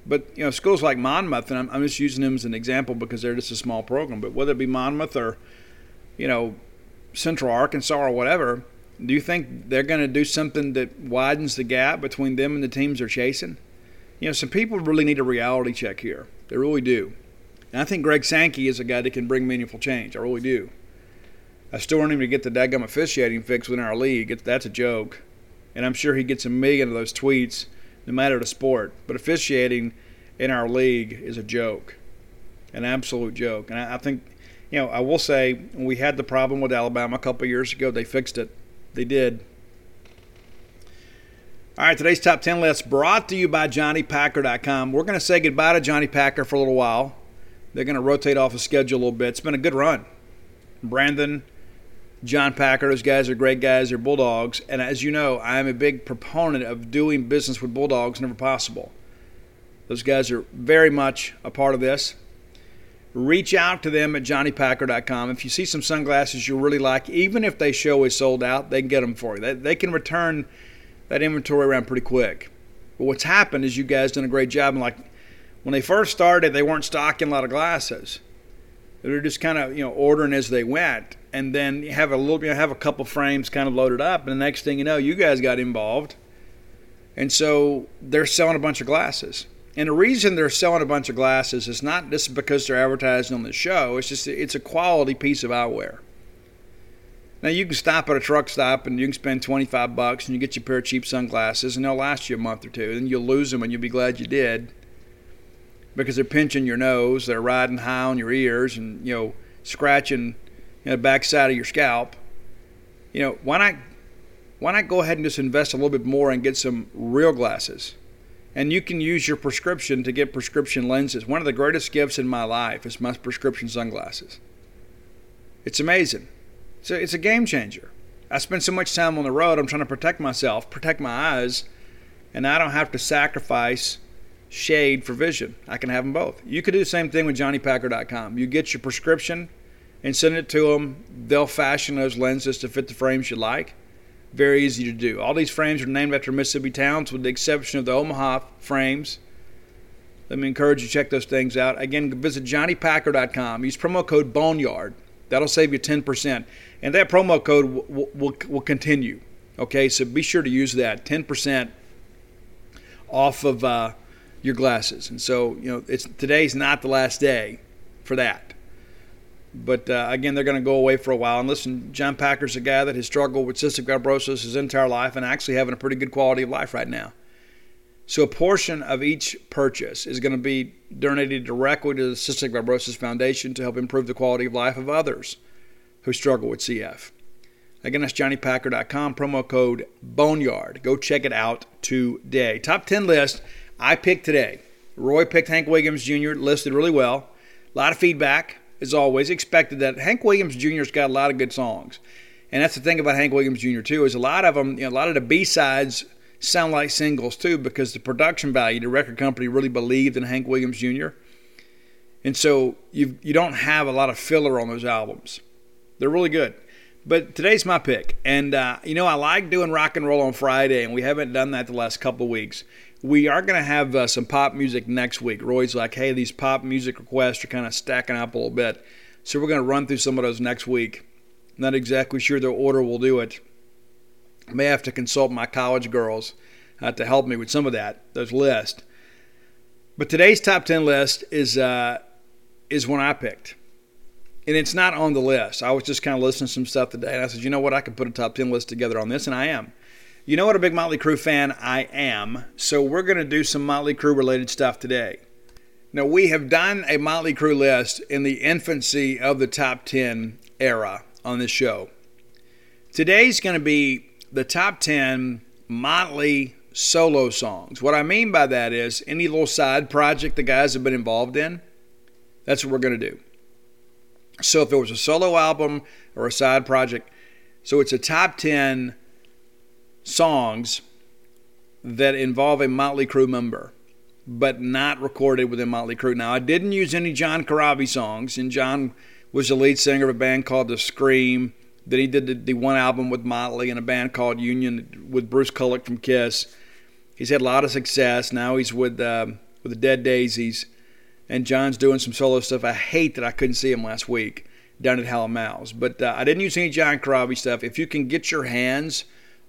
But you know, schools like Monmouth, and I'm, I'm just using them as an example because they're just a small program. But whether it be Monmouth or, you know, Central Arkansas or whatever, do you think they're going to do something that widens the gap between them and the teams they're chasing? You know, some people really need a reality check here. They really do. And I think Greg Sankey is a guy that can bring meaningful change. I really do. I still want him to get the daggum officiating fixed within our league. That's a joke. And I'm sure he gets a million of those tweets, no matter the sport. But officiating in our league is a joke, an absolute joke. And I, I think, you know, I will say we had the problem with Alabama a couple years ago, they fixed it. They did. All right, today's top 10 list brought to you by JohnnyPacker.com. We're going to say goodbye to Johnny Packer for a little while. They're going to rotate off the schedule a little bit. It's been a good run. Brandon, John Packer, those guys are great guys. They're Bulldogs. And as you know, I am a big proponent of doing business with Bulldogs whenever possible. Those guys are very much a part of this reach out to them at johnnypacker.com. If you see some sunglasses you really like, even if they show is sold out, they can get them for you. They, they can return that inventory around pretty quick. But what's happened is you guys done a great job. And like when they first started, they weren't stocking a lot of glasses. They were just kind of you know ordering as they went, and then you have a little, you know, have a couple frames kind of loaded up, and the next thing you know, you guys got involved, and so they're selling a bunch of glasses. And the reason they're selling a bunch of glasses is not just because they're advertising on the show. It's just it's a quality piece of eyewear. Now you can stop at a truck stop and you can spend 25 bucks and you get your pair of cheap sunglasses and they'll last you a month or two. Then you'll lose them and you'll be glad you did because they're pinching your nose, they're riding high on your ears and you know scratching you backside of your scalp. You know why not? Why not go ahead and just invest a little bit more and get some real glasses? and you can use your prescription to get prescription lenses. One of the greatest gifts in my life is my prescription sunglasses. It's amazing. So it's a game changer. I spend so much time on the road, I'm trying to protect myself, protect my eyes, and I don't have to sacrifice shade for vision. I can have them both. You could do the same thing with johnnypacker.com. You get your prescription and send it to them. They'll fashion those lenses to fit the frames you like very easy to do. All these frames are named after Mississippi towns, with the exception of the Omaha frames. Let me encourage you to check those things out. Again, visit johnnypacker.com. Use promo code Boneyard. That'll save you 10%. And that promo code will, will, will continue. Okay, so be sure to use that 10% off of uh, your glasses. And so, you know, it's today's not the last day for that. But uh, again, they're going to go away for a while. And listen, John Packer's a guy that has struggled with cystic fibrosis his entire life and actually having a pretty good quality of life right now. So a portion of each purchase is going to be donated directly to the Cystic Fibrosis Foundation to help improve the quality of life of others who struggle with CF. Again, that's johnnypacker.com, promo code Boneyard. Go check it out today. Top 10 list I picked today. Roy picked Hank Williams Jr., listed really well. A lot of feedback as always, expected that Hank Williams Jr.'s got a lot of good songs. And that's the thing about Hank Williams Jr. too is a lot of them, you know, a lot of the B sides sound like singles too because the production value, the record company really believed in Hank Williams Jr. And so you you don't have a lot of filler on those albums. They're really good. But today's my pick, and uh, you know I like doing rock and roll on Friday, and we haven't done that the last couple of weeks we are going to have uh, some pop music next week. Roy's like, hey, these pop music requests are kind of stacking up a little bit. So we're going to run through some of those next week. Not exactly sure the order will do it. I may have to consult my college girls uh, to help me with some of that, those lists. But today's top 10 list is, uh, is one I picked. and it's not on the list. I was just kind of listening to some stuff today, and I said, you know what, I could put a top 10 list together on this, and I am. You know what a big Motley Crue fan I am, so we're going to do some Motley Crue related stuff today. Now, we have done a Motley Crue list in the infancy of the top 10 era on this show. Today's going to be the top 10 Motley solo songs. What I mean by that is any little side project the guys have been involved in, that's what we're going to do. So if it was a solo album or a side project, so it's a top 10 songs that involve a Motley Crue member, but not recorded within Motley Crue. Now, I didn't use any John Corabi songs, and John was the lead singer of a band called The Scream. Then he did the, the one album with Motley and a band called Union with Bruce Kulick from Kiss. He's had a lot of success. Now he's with uh, with the Dead Daisies, and John's doing some solo stuff. I hate that I couldn't see him last week down at Hal & Mal's, but uh, I didn't use any John Corabi stuff. If you can get your hands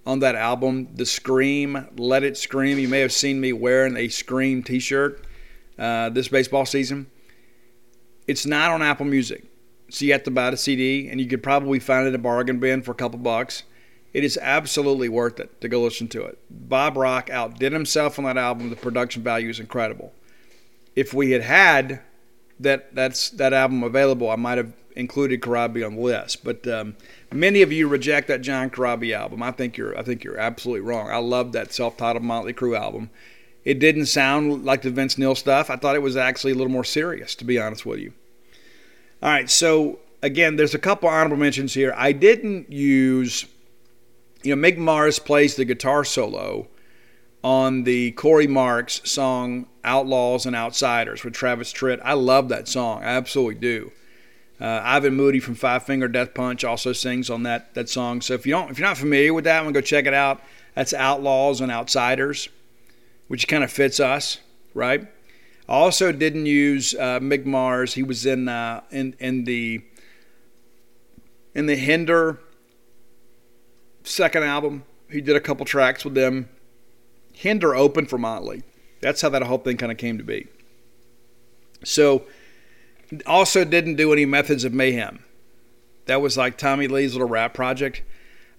on that album, The Scream, Let It Scream, you may have seen me wearing a Scream T-shirt uh, this baseball season. It's not on Apple Music, so you have to buy the CD, and you could probably find it in a bargain bin for a couple bucks. It is absolutely worth it to go listen to it. Bob Rock outdid himself on that album. The production value is incredible. If we had had that that's that album available, I might have included Corabi on the list. But um, many of you reject that John Corabi album. I think you're I think you're absolutely wrong. I love that self-titled Motley Crue album. It didn't sound like the Vince Neil stuff. I thought it was actually a little more serious, to be honest with you. All right, so again, there's a couple honorable mentions here. I didn't use you know, Mick Mars plays the guitar solo on the Corey Marks song Outlaws and Outsiders with Travis Tritt. I love that song. I absolutely do. Uh, Ivan Moody from Five Finger Death Punch also sings on that that song. So if you don't if you're not familiar with that one, go check it out. That's Outlaws and Outsiders, which kind of fits us, right? I also didn't use uh, Mick Mars. He was in uh, in in the in the Hinder second album. He did a couple tracks with them. Hinder open for Motley. That's how that whole thing kind of came to be. So, also didn't do any Methods of Mayhem. That was like Tommy Lee's little rap project.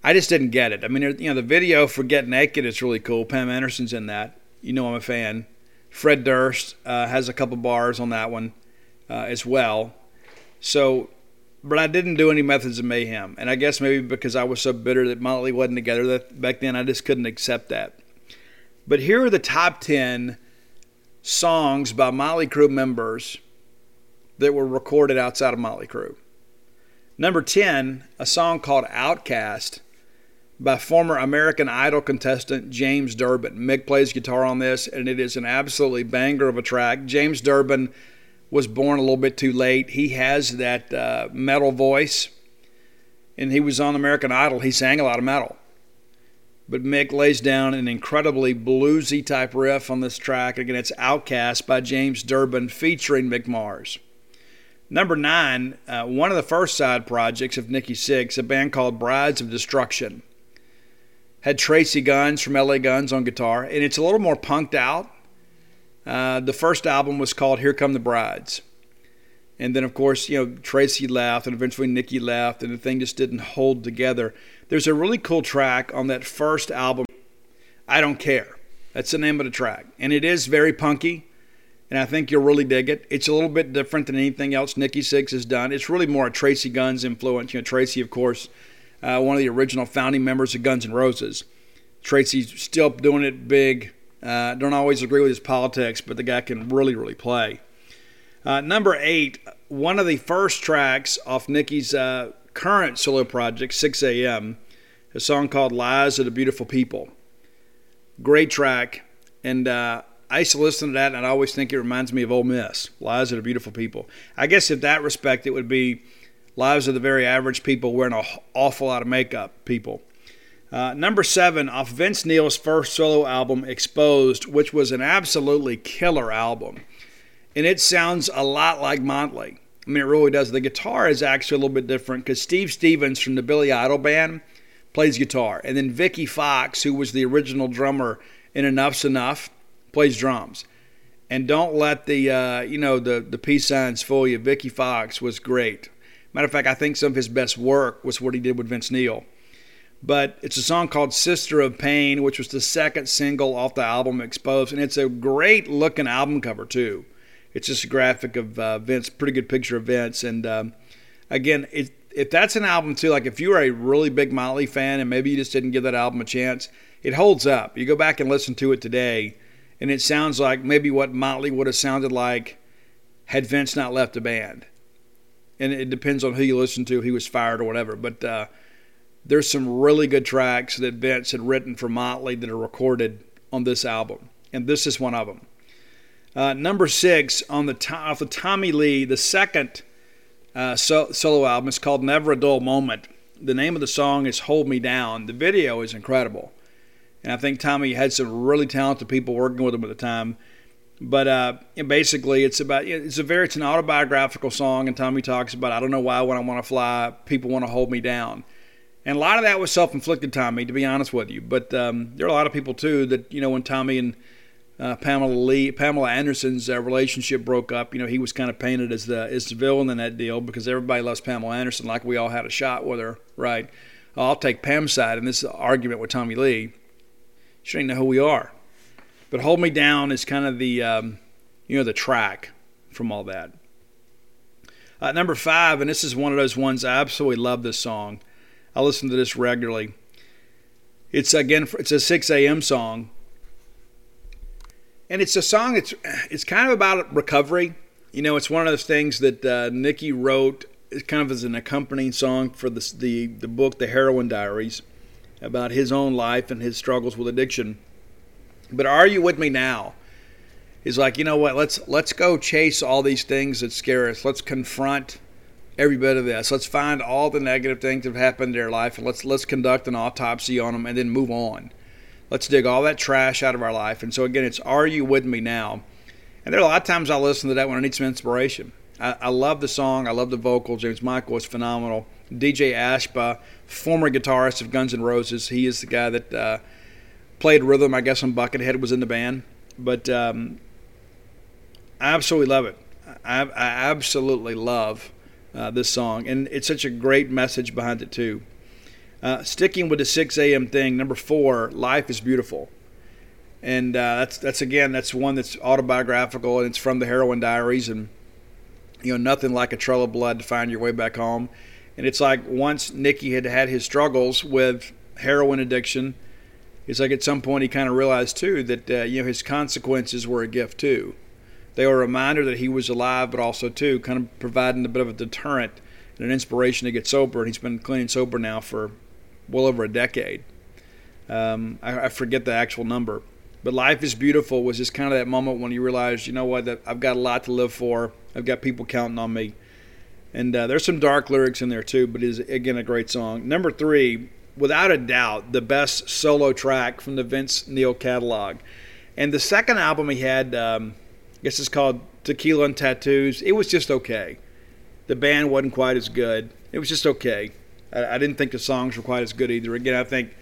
I just didn't get it. I mean, you know, the video for Get Naked is really cool. Pam Anderson's in that. You know, I'm a fan. Fred Durst uh, has a couple bars on that one uh, as well. So but I didn't do any methods of mayhem. And I guess maybe because I was so bitter that Motley wasn't together that back then, I just couldn't accept that. But here are the top 10 songs by Motley Crue members that were recorded outside of Motley Crue. Number 10, a song called Outcast by former American Idol contestant James Durbin. Mick plays guitar on this, and it is an absolutely banger of a track. James Durbin was born a little bit too late. He has that uh, metal voice, and he was on American Idol. He sang a lot of metal. But Mick lays down an incredibly bluesy type riff on this track. Again, it's Outcast by James Durbin featuring Mick Mars. Number nine, uh, one of the first side projects of Nikki Sixx, a band called Brides of Destruction. Had Tracii Guns from LA Guns on guitar, and it's a little more punked out. Uh, the first album was called Here Come the Brides. And then, of course, you know, Tracii left, and eventually Nikki left, and the thing just didn't hold together. There's a really cool track on that first album, I Don't Care. That's the name of the track. And it is very punky, and I think you'll really dig it. It's a little bit different than anything else Nikki Sixx has done. It's really more a Tracii Guns influence. You know, Tracii, of course, uh, one of the original founding members of Guns N' Roses. Tracii's still doing it big uh, don't always agree with his politics, but the guy can really, really play. Uh, number eight, one of the first tracks off Nikki's uh, current solo project, 6 a.m., a song called Lies of the Beautiful People. Great track. And uh, I used to listen to that, and I always think it reminds me of Ole Miss, Lives of the Beautiful People. I guess in that respect, it would be Lives of the Very Average People wearing an awful lot of makeup people. Uh, number seven, off Vince Neil's first solo album, Exposed, which was an absolutely killer album. And it sounds a lot like Motley. I mean, it really does. The guitar is actually a little bit different because Steve Stevens from the Billy Idol band plays guitar. And then Vikki Foxx, who was the original drummer in Enuff Z'Nuff, plays drums. And don't let the, uh, you know, the, the peace signs fool you. Vikki Foxx was great. Matter of fact, I think some of his best work was what he did with Vince Neil. But it's a song called Sister of Pain, which was the second single off the album Exposed. And it's a great looking album cover, too. It's just a graphic of uh, Vince, pretty good picture of Vince. And um, again, it, if that's an album, too, like if you are a really big Motley fan and maybe you just didn't give that album a chance, it holds up. You go back and listen to it today, and it sounds like maybe what Motley would have sounded like had Vince not left the band. And it depends on who you listen to, he was fired or whatever. But uh, there's some really good tracks that Vince had written for Motley that are recorded on this album, and this is one of them. Uh, number six on the off the Tommy Lee, the second uh, so, solo album is called Never a Dull Moment. The name of the song is Hold Me Down. The video is incredible, and I think Tommy had some really talented people working with him at the time. But uh, basically, it's about it's a very it's an autobiographical song, and Tommy talks about I don't know why when I want to fly, people want to hold me down. And a lot of that was self inflicted, Tommy, to be honest with you. But um, there are a lot of people, too, that, you know, when Tommy and uh, Pamela Lee, Pamela Anderson's uh, relationship broke up, you know, he was kind of painted as the, as the villain in that deal because everybody loves Pamela Anderson, like we all had a shot with her, right? I'll take Pam's side in this argument with Tommy Lee. She didn't know who we are. But Hold Me Down is kind of the, um, you know, the track from all that. Uh, number five, and this is one of those ones I absolutely love this song. I listen to this regularly. It's again, it's a 6 a.m. song, and it's a song. It's it's kind of about recovery. You know, it's one of those things that uh, Nikki wrote, kind of as an accompanying song for the, the the book, The Heroin Diaries, about his own life and his struggles with addiction. But are you with me now? Is like, you know what? Let's let's go chase all these things that scare us. Let's confront every bit of this. Let's find all the negative things that have happened in their life and let's let's conduct an autopsy on them and then move on. Let's dig all that trash out of our life. And so again, it's Are You With Me Now? And there are a lot of times I listen to that when I need some inspiration. I, I love the song. I love the vocal. James Michael is phenomenal. DJ Ashba, former guitarist of Guns N' Roses, he is the guy that uh, played rhythm. I guess on Buckethead was in the band, but um, I absolutely love it. I, I absolutely love uh, this song, and it's such a great message behind it too. Uh, sticking with the 6 a.m. thing, number four, life is beautiful, and uh, that's that's again that's one that's autobiographical and it's from the Heroin Diaries, and you know nothing like a trail of blood to find your way back home, and it's like once Nikki had had his struggles with heroin addiction, it's like at some point he kind of realized too that uh, you know his consequences were a gift too they were a reminder that he was alive, but also too kind of providing a bit of a deterrent and an inspiration to get sober. And he's been clean and sober now for well over a decade. Um, I, I, forget the actual number, but life is beautiful was just kind of that moment when you realize, you know what, that I've got a lot to live for. I've got people counting on me. And uh, there's some dark lyrics in there too, but is again a great song. Number three, without a doubt, the best solo track from the Vince Neil catalog. And the second album he had. Um, I guess it's called Tequila and Tattoos. It was just okay. The band wasn't quite as good. It was just okay. I, didn't think the songs were quite as good either. Again, I think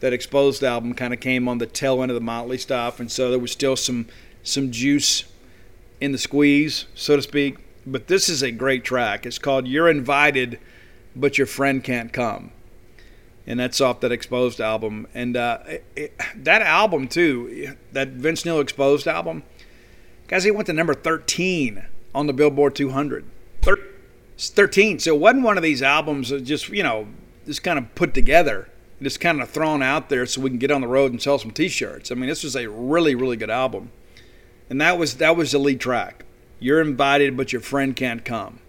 that Exposed album kind of came on the tail end of the Motley stuff, and so there was still some some juice in the squeeze, so to speak. But this is a great track. It's called "You're Invited, but Your Friend Can't Come," and that's off that Exposed album. And uh, it, it, that album too, that Vince Neil Exposed album Guys, he went to number 13 on the Billboard 200. 13. So it wasn't one of these albums that just, you know, just kind of put together, just kind of thrown out there so we can get on the road and sell some T-shirts. I mean, this was a really, really good album, and that was that was the lead track. You're invited, but your friend can't come.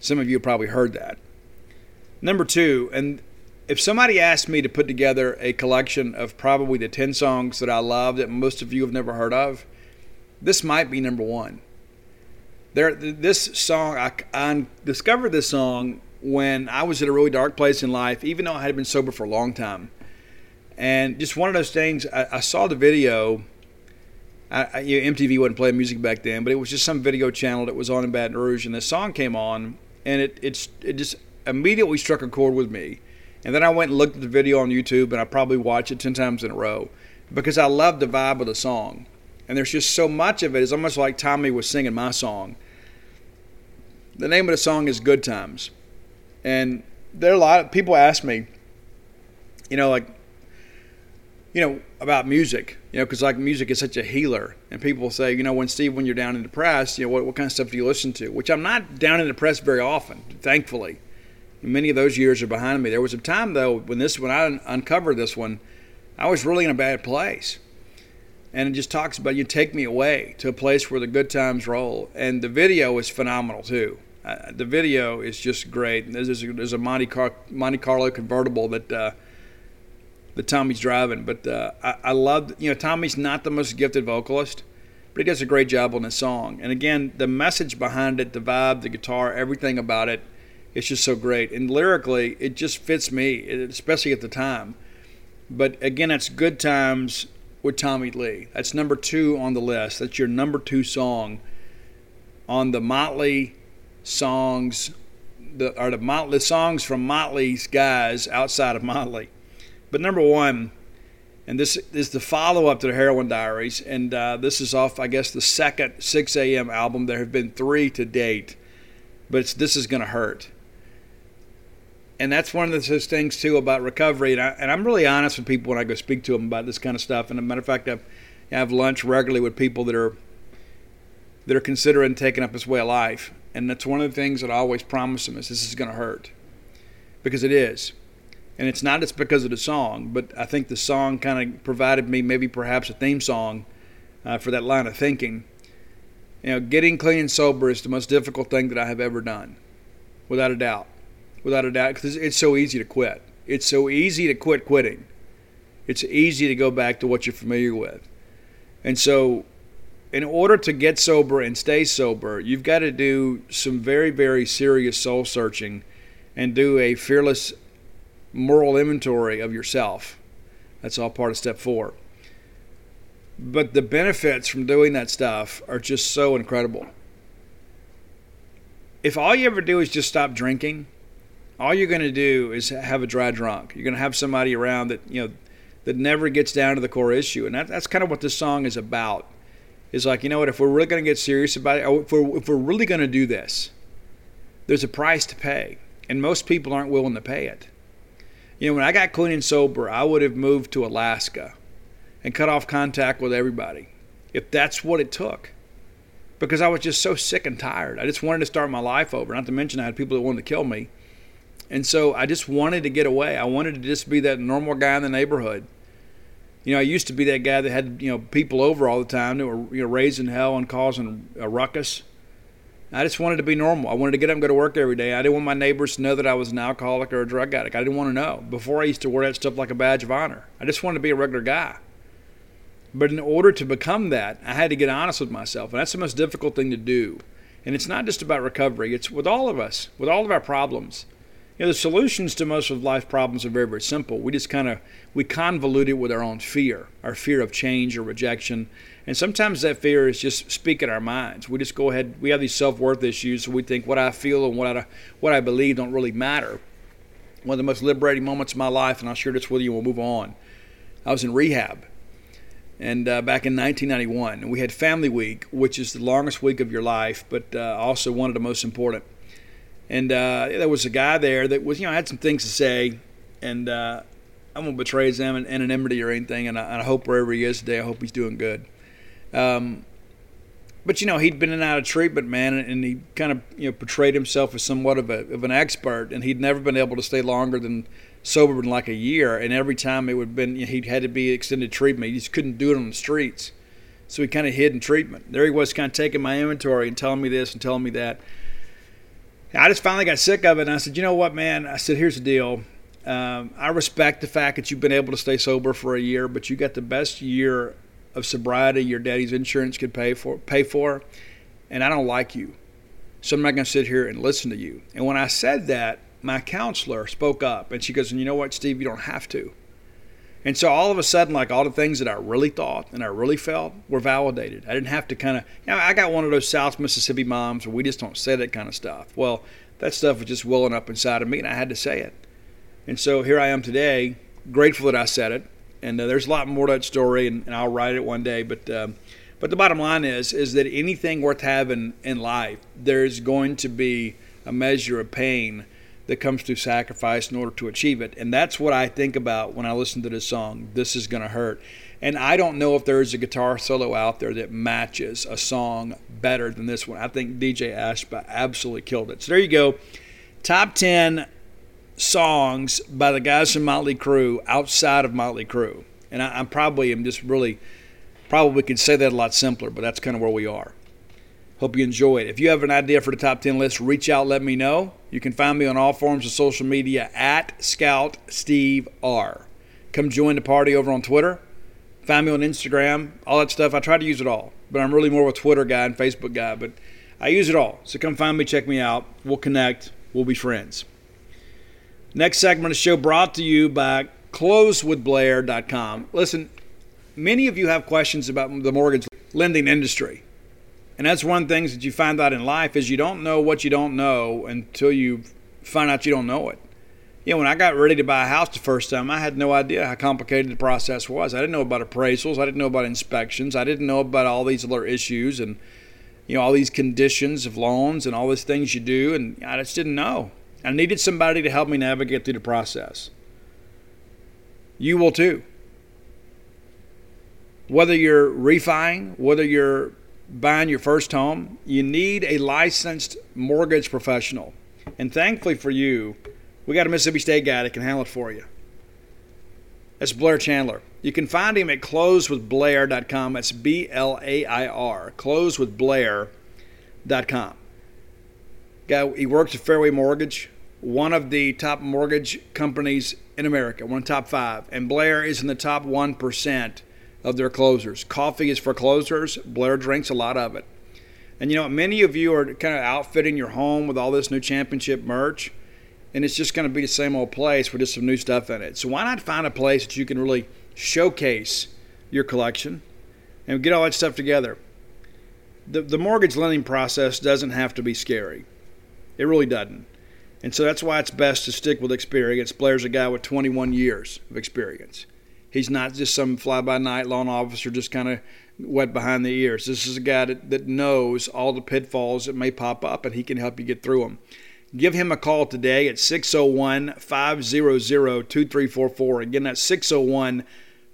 Some of you probably heard that. Number two, and if somebody asked me to put together a collection of probably the 10 songs that I love that most of you have never heard of, this might be number one. There, this song I, I discovered this song when I was at a really dark place in life, even though I had been sober for a long time. And just one of those things, I, I saw the video. I, you know, MTV wasn't playing music back then, but it was just some video channel that was on in Baton Rouge, and the song came on, and it it, it just immediately struck a chord with me. And then I went and looked at the video on YouTube, and I probably watched it ten times in a row because I loved the vibe of the song and there's just so much of it. It's almost like Tommy was singing my song. The name of the song is Good Times. And there are a lot of people ask me, you know, like, you know, about music, you know, because like music is such a healer. And people say, you know, when Steve, when you're down and depressed, you know, what, what kind of stuff do you listen to? Which I'm not down and depressed very often, thankfully. Many of those years are behind me. There was a time though when this, when I uncovered this one, I was really in a bad place. And it just talks about you take me away to a place where the good times roll. And the video is phenomenal too. Uh, the video is just great. There's, a, there's a Monte, Car- Monte Carlo convertible that uh, Tommy's driving, but uh, I, I love you know Tommy's not the most gifted vocalist, but he does a great job on the song. And again, the message behind it, the vibe, the guitar, everything about it, it's just so great. And lyrically, it just fits me, especially at the time. But again, it's good times with Tommy Lee. That's number two on the list. That's your number two song on the Motley songs, the, or the Motley songs from Motley's guys outside of Motley. But number one, and this is the follow up to the Heroin Diaries, and uh, this is off, I guess, the second Sixx:A.M. album. There have been three to date, but this is going to hurt. And that's one of those things, too, about recovery. And, I, am really honest with people when I go speak to them about this kind of stuff. And a matter of fact, I've, I have lunch regularly with people that are that are considering taking up this way of life. And that's one of the things that I always promise them is this is going to hurt. Because it is. And it's not just because of the song, but I think the song kind of provided me maybe perhaps a theme song uh, for that line of thinking. You know, getting clean and sober is the most difficult thing that I have ever done, without a doubt. Without a doubt, because it's so easy to quit. It's so easy to quit quitting. It's easy to go back to what you're familiar with. And so in order to get sober and stay sober, you've got to do some very, very serious soul searching and do a fearless moral inventory of yourself. That's all part of step four. But the benefits from doing that stuff are just so incredible. If all you ever do is just stop drinking, all you're going to do is have a dry drunk. You're going to have somebody around that, you know, that never gets down to the core issue. And that, that's kind of what this song is about is like, you know what, if we're really going to get serious about it, if we're, if we're really going to do this, there's a price to pay. And most people aren't willing to pay it. You know, when I got clean and sober, I would have moved to Alaska and cut off contact with everybody if that's what it took. Because I was just so sick and tired. I just wanted to start my life over. Not to mention, I had people that wanted to kill me. And so I just wanted to get away. I wanted to just be that normal guy in the neighborhood you know, I used to be that guy that had you know people over all the time that were you know raising hell and causing a ruckus. I just wanted to be normal. I wanted to get up and go to work every day. I didn't want my neighbors to know that I was an alcoholic or a drug addict. I didn't want to know. Before I used to wear that stuff like a badge of honor. I just wanted to be a regular guy. But in order to become that, I had to get honest with myself, and that's the most difficult thing to do. And it's not just about recovery. It's with all of us, with all of our problems. You know, the solutions to most of life's problems are very, very simple. We just kind of we convolute it with our own fear, our fear of change or rejection, and sometimes that fear is just speaking our minds. We just go ahead. We have these self-worth issues, so we think what I feel and what I what I believe don't really matter. One of the most liberating moments of my life, and I'll share this with you. We'll move on. I was in rehab, and uh, back in 1991, we had Family Week, which is the longest week of your life, but uh, also one of the most important and uh, there was a guy there that was, you know, had some things to say, and uh, I won't betray his anonymity or anything, and I, and I, hope wherever he is today, I hope he's doing good. Um, but you know, he'd been in and out of treatment, man, and he kind of you know portrayed himself as somewhat of, a, of an expert, and he'd never been able to stay longer than sober in like a year, and every time it would have been you know, he'd had to be extended treatment. He just couldn't do it on the streets, so he kind of hid in treatment. There he was, kind of taking my inventory and telling me this and telling me that. I just finally got sick of it, and I said, you know what, man? I said, here's the deal. Um, I respect the fact that you've been able to stay sober for a year, but you got the best year of sobriety your daddy's insurance could pay for. Pay for, and I don't like you, so I'm not going to sit here and listen to you. And when I said that, my counselor spoke up, and she goes, "And you know what, Steve? You don't have to." And so all of a sudden, like all the things that I really thought and I really felt were validated. I didn't have to kind of, you know, I got one of those South Mississippi moms where we just don't say that kind of stuff. Well, that stuff was just welling up inside of me and I had to say it. And so here I am today, grateful that I said it. And uh, there's a lot more to that story, and, and I'll write it one day. But um, But the bottom line is is that anything worth having in life, there's going to be a measure of pain that comes through sacrifice in order to achieve it. And that's what I think about when I listen to this song, This is Gonna Hurt. And I don't know if there's a guitar solo out there that matches a song better than this one. I think DJ Ashba absolutely killed it. So there you go. Top 10 songs by the guys from Motley Crue outside of Motley Crue. And I, am probably am just really probably could say that a lot simpler, but that's kind of where we are. Hope you enjoy it. If you have an idea for the top 10 list, reach out, let me know. You can find me on all forms of social media at Scout Steve R. Come join the party over on Twitter. Find me on Instagram, all that stuff. I try to use it all, but I'm really more of a Twitter guy and Facebook guy, but I use it all. So come find me, check me out. We'll connect, we'll be friends. Next segment of the show brought to you by closewithblair.com. Listen, many of you have questions about the mortgage lending industry. And that's one of the things that you find out in life is you don't know what you don't know until you find out you don't know it. You know, when I got ready to buy a house the first time, I had no idea how complicated the process was. I didn't know about appraisals. I didn't know about inspections. I didn't know about all these other issues and, you know, all these conditions of loans and all these things you do. And I just didn't know. I needed somebody to help me navigate through the process. You will too. Whether you're refining, whether you're buying your first home, you need a licensed mortgage professional. And thankfully for you, we got a Mississippi State guy that can handle it for you. That's Blair Chandler. You can find him at closewithblair.com. That's B L A I R. Closewithblair.com. Guy, he works at Fairway Mortgage, one of the top mortgage companies in America, one of the top five. And Blair is in the top 1% of their closers. Coffee is for closers. Blair drinks a lot of it. And you know, many of you are kind of outfitting your home with all this new championship merch, and it's just going to be the same old place with just some new stuff in it. So why not find a place that you can really showcase your collection and get all that stuff together? The, the mortgage lending process doesn't have to be scary. It really doesn't. And so that's why it's best to stick with experience. Blair's a guy with 21 years of experience. He's not just some fly by night loan officer just kind of wet behind the ears. This is a guy that, that knows all the pitfalls that may pop up and he can help you get through them. Give him a call today at 601 500 2344. Again, that's 601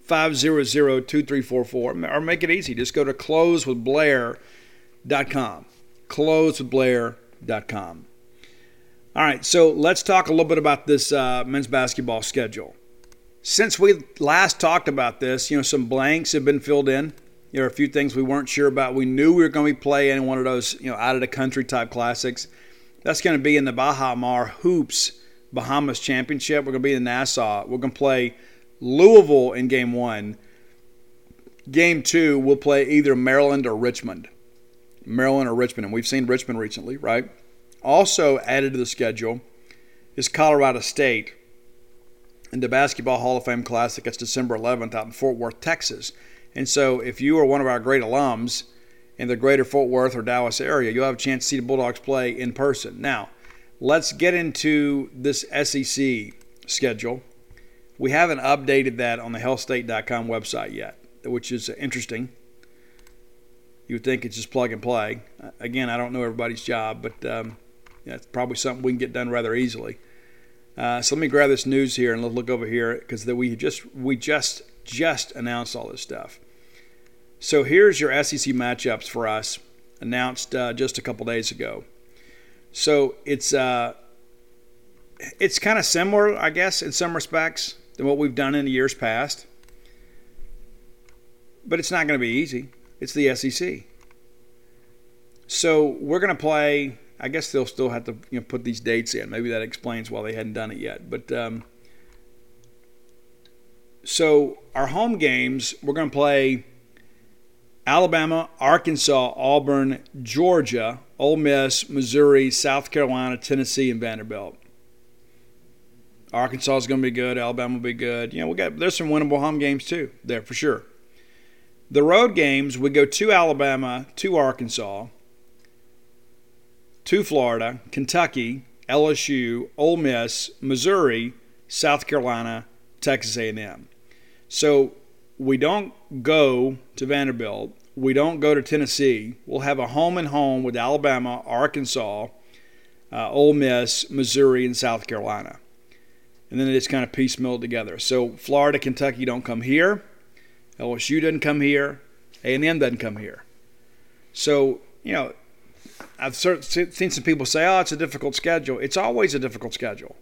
500 2344. Or make it easy. Just go to closewithblair.com. Closewithblair.com. All right, so let's talk a little bit about this uh, men's basketball schedule. Since we last talked about this, you know, some blanks have been filled in. There are a few things we weren't sure about. We knew we were going to be playing one of those, you know, out of the country type classics. That's going to be in the Baha Mar Hoops Bahamas Championship. We're going to be in Nassau. We're going to play Louisville in game one. Game two, we'll play either Maryland or Richmond. Maryland or Richmond. And we've seen Richmond recently, right? Also added to the schedule is Colorado State in the Basketball Hall of Fame Classic. It's December 11th out in Fort Worth, Texas. And so, if you are one of our great alums in the greater Fort Worth or Dallas area, you'll have a chance to see the Bulldogs play in person. Now, let's get into this SEC schedule. We haven't updated that on the hailstate.com website yet, which is interesting. You would think it's just plug and play. Again, I don't know everybody's job, but um, yeah, it's probably something we can get done rather easily. Uh, so let me grab this news here and let's look over here because we just we just just announced all this stuff. So here's your SEC matchups for us, announced uh, just a couple days ago. So it's uh, it's kind of similar, I guess, in some respects than what we've done in the years past, but it's not going to be easy. It's the SEC. So we're going to play I guess they'll still have to you know, put these dates in. Maybe that explains why they hadn't done it yet. But um, so our home games, we're going to play Alabama, Arkansas, Auburn, Georgia, Ole Miss, Missouri, South Carolina, Tennessee, and Vanderbilt. Arkansas is going to be good. Alabama will be good. You know, we got there's some winnable home games too there for sure. The road games we go to Alabama, to Arkansas, to Florida, Kentucky, LSU, Ole Miss, Missouri, South Carolina, Texas A&M. So we don't go to Vanderbilt we don't go to Tennessee. We'll have a home and home with Alabama, Arkansas, uh, Ole Miss, Missouri, and South Carolina. And then it just kind of piecemeal together. So Florida, Kentucky don't come here. LSU doesn't come here. A&M doesn't come here. So, you know, I've seen some people say, oh, it's a difficult schedule. It's always a difficult schedule.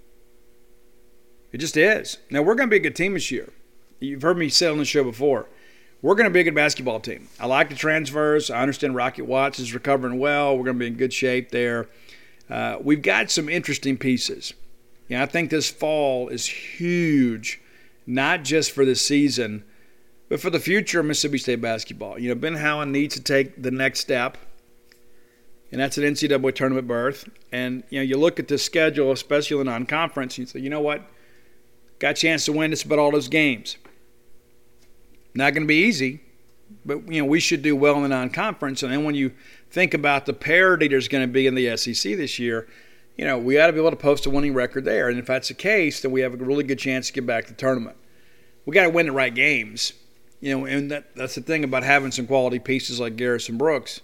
It just is. Now, we're going to be a good team this year. You've heard me say on the show before. We're going to be a good basketball team. I like the transfers. I understand Rocket Watts is recovering well. We're going to be in good shape there. Uh, we've got some interesting pieces. Yeah, I think this fall is huge, not just for the season, but for the future of Mississippi State basketball. You know, Ben Howland needs to take the next step, and that's an NCAA tournament berth. And you know, you look at the schedule, especially in non-conference, you say, you know what, got a chance to win just about all those games. Not going to be easy, but you know we should do well in the non-conference. And then when you think about the parity there's going to be in the SEC this year, you know we ought to be able to post a winning record there. And if that's the case, then we have a really good chance to get back to the tournament. We got to win the right games, you know. And that, that's the thing about having some quality pieces like Garrison Brooks,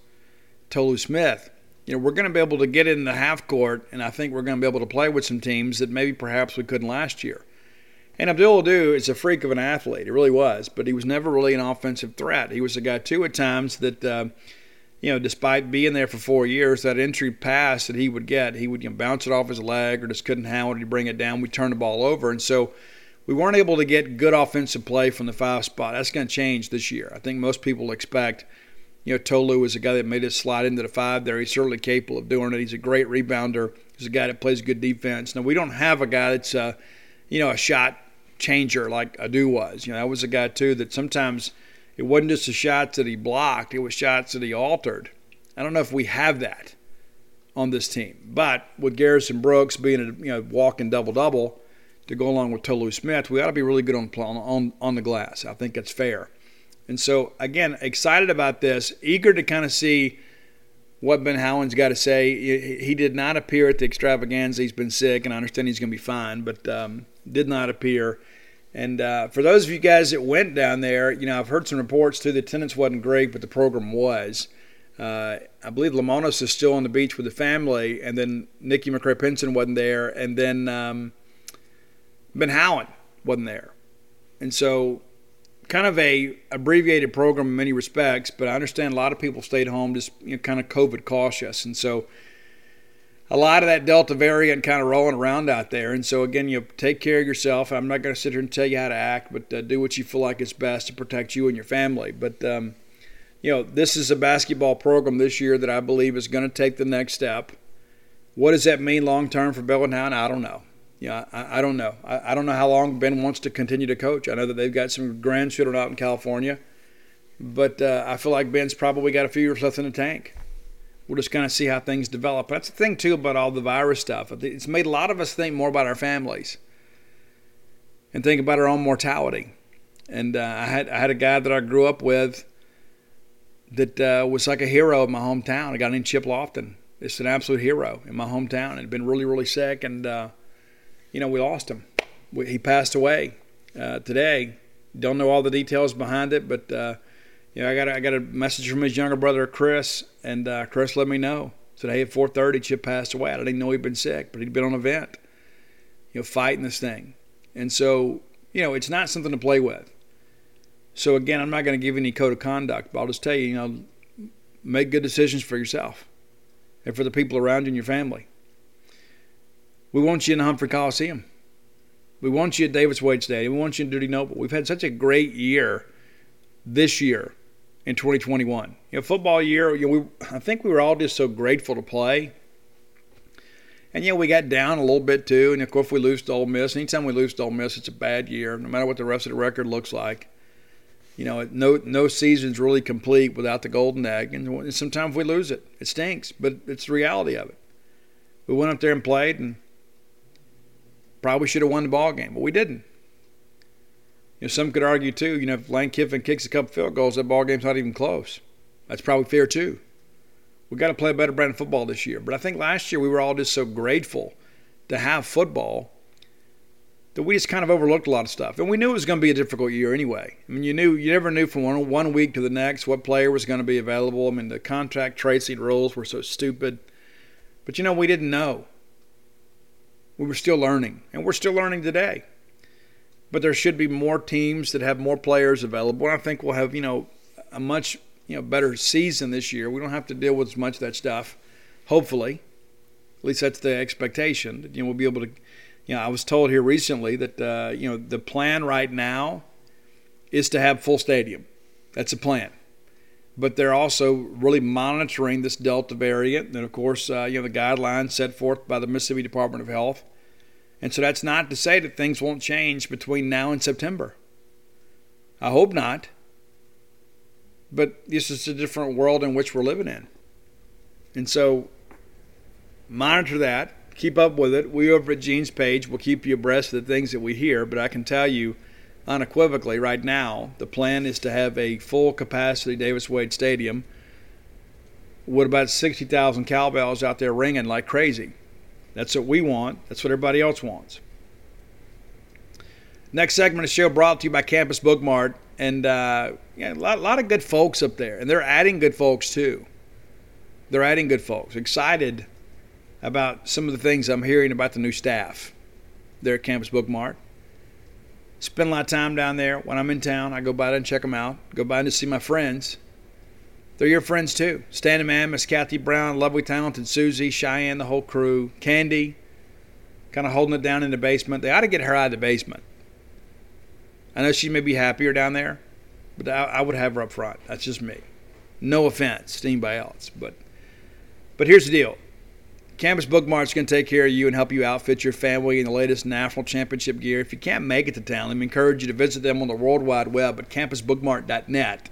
Tolu Smith. You know, we're going to be able to get in the half court, and I think we're going to be able to play with some teams that maybe perhaps we couldn't last year. And Abdul Ado is a freak of an athlete. He really was, but he was never really an offensive threat. He was a guy too at times that, uh, you know, despite being there for four years, that entry pass that he would get, he would you know, bounce it off his leg or just couldn't handle it. He'd bring it down. We turn the ball over, and so we weren't able to get good offensive play from the five spot. That's going to change this year. I think most people expect. You know, Tolu is a guy that made it slide into the five there. He's certainly capable of doing it. He's a great rebounder. He's a guy that plays good defense. Now we don't have a guy that's, uh, you know, a shot changer like Ado was. You know, that was a guy too that sometimes it wasn't just the shots that he blocked; it was shots that he altered. I don't know if we have that on this team, but with Garrison Brooks being a you know walking double double to go along with Tolu Smith, we ought to be really good on on on the glass. I think that's fair. And so again, excited about this, eager to kind of see what Ben Howland's got to say. He did not appear at the extravaganza. He's been sick, and I understand he's going to be fine, but um, did not appear. And uh, for those of you guys that went down there, you know, I've heard some reports too. The attendance wasn't great, but the program was. Uh, I believe Lemonis is still on the beach with the family, and then Nikki McCray Penson wasn't there, and then um, Ben Howland wasn't there. And so, kind of a abbreviated program in many respects, but I understand a lot of people stayed home just you know, kind of COVID cautious, and so a lot of that Delta variant kind of rolling around out there. And so, again, you take care of yourself. I'm not going to sit here and tell you how to act, but uh, do what you feel like is best to protect you and your family. But, um, you know, this is a basketball program this year that I believe is going to take the next step. What does that mean long term for Bellingham? I don't know. Yeah, I, I don't know. I, I, don't know how long Ben wants to continue to coach. I know that they've got some grandchildren out in California, but uh, I feel like Ben's probably got a few years left in the tank we'll just kind of see how things develop. That's the thing too about all the virus stuff. It's made a lot of us think more about our families and think about our own mortality. And uh, I had I had a guy that I grew up with that uh, was like a hero in my hometown. A guy named Chip Lofton. It's an absolute hero in my hometown. Had been really really sick, and uh, you know we lost him. We, he passed away uh, today. Don't know all the details behind it, but uh, you know, I got a, I got a message from his younger brother Chris, and uh, Chris let me know. Said, hey, at 4:30, Chip passed away. I didn't know he'd been sick, but he'd been on a vent, you know, fighting this thing. And so, you know, it's not something to play with. So again, I'm not going to give any code of conduct, but I'll just tell you, you know, make good decisions for yourself and for the people around you and your family. We want you in the Humphrey Coliseum. We want you at Davis Wade Stadium. We want you in Dudy Noble. We've had such a great year this year in 2021. You know, football year, you know, we, I think we were all just so grateful to play. And, you know, we got down a little bit too. And, of course, we lose to Ole Miss. Anytime we lose to Ole Miss, it's a bad year, no matter what the rest of the record looks like. You know, no no season's really complete without the golden egg. And sometimes we lose it. It stinks, but it's the reality of it. We went up there and played and probably should have won the ball game, but we didn't. You know, some could argue too. You know, if Lane Kiffin kicks a couple field goals, that ball game's not even close. That's probably fair too. We've got to play a better brand of football this year. But I think last year we were all just so grateful to have football that we just kind of overlooked a lot of stuff. And we knew it was going to be a difficult year anyway. I mean, you knew you never knew from one, one week to the next what player was going to be available. I mean, the contract tracing rules were so stupid. But you know, we didn't know. We were still learning, and we're still learning today. But there should be more teams that have more players available. I think we'll have, you know, a much, you know, better season this year. We don't have to deal with as much of that stuff. Hopefully. At least that's the expectation. That you know, we'll be able to you know, I was told here recently that uh, you know the plan right now is to have full stadium. That's a plan, but they're also really monitoring this Delta variant, and of course, uh, you know the guidelines set forth by the Mississippi Department of Health. And so that's not to say that things won't change between now and September. I hope not. But this is a different world in which we're living in. And so monitor that keep up with it. We over at Gene's page will keep you abreast of the things that we hear, but I can tell you unequivocally right now the plan is to have a full capacity Davis Wade Stadium with about 60,000 cowbells out there ringing like crazy. That's what we want. That's what everybody else wants. Next segment of the show brought to you by Campus Bookmart. And uh, yeah, a lot, lot of good folks up there. And they're adding good folks too. They're adding good folks. Excited about some of the things I'm hearing about the new staff there at Campus Bookmart. Spend a lot of time down there. When I'm in town, I go by and check them out. Go by to see my friends. They're your friends too. Standing Man, Miss Kathy Brown, lovely, talented Susie, Cheyenne, the whole crew, Candy, kind of holding it down in the basement. They ought to get her out of the basement. I know she may be happier down there, but I, I would have her up front. That's just me. No offense to anybody else, but but here's the deal. Campus Bookmart's going to take care of you and help you outfit your family in the latest national championship gear. If you can't make it to town, let me encourage you to visit them on the World Wide Web at campusbookmart.net.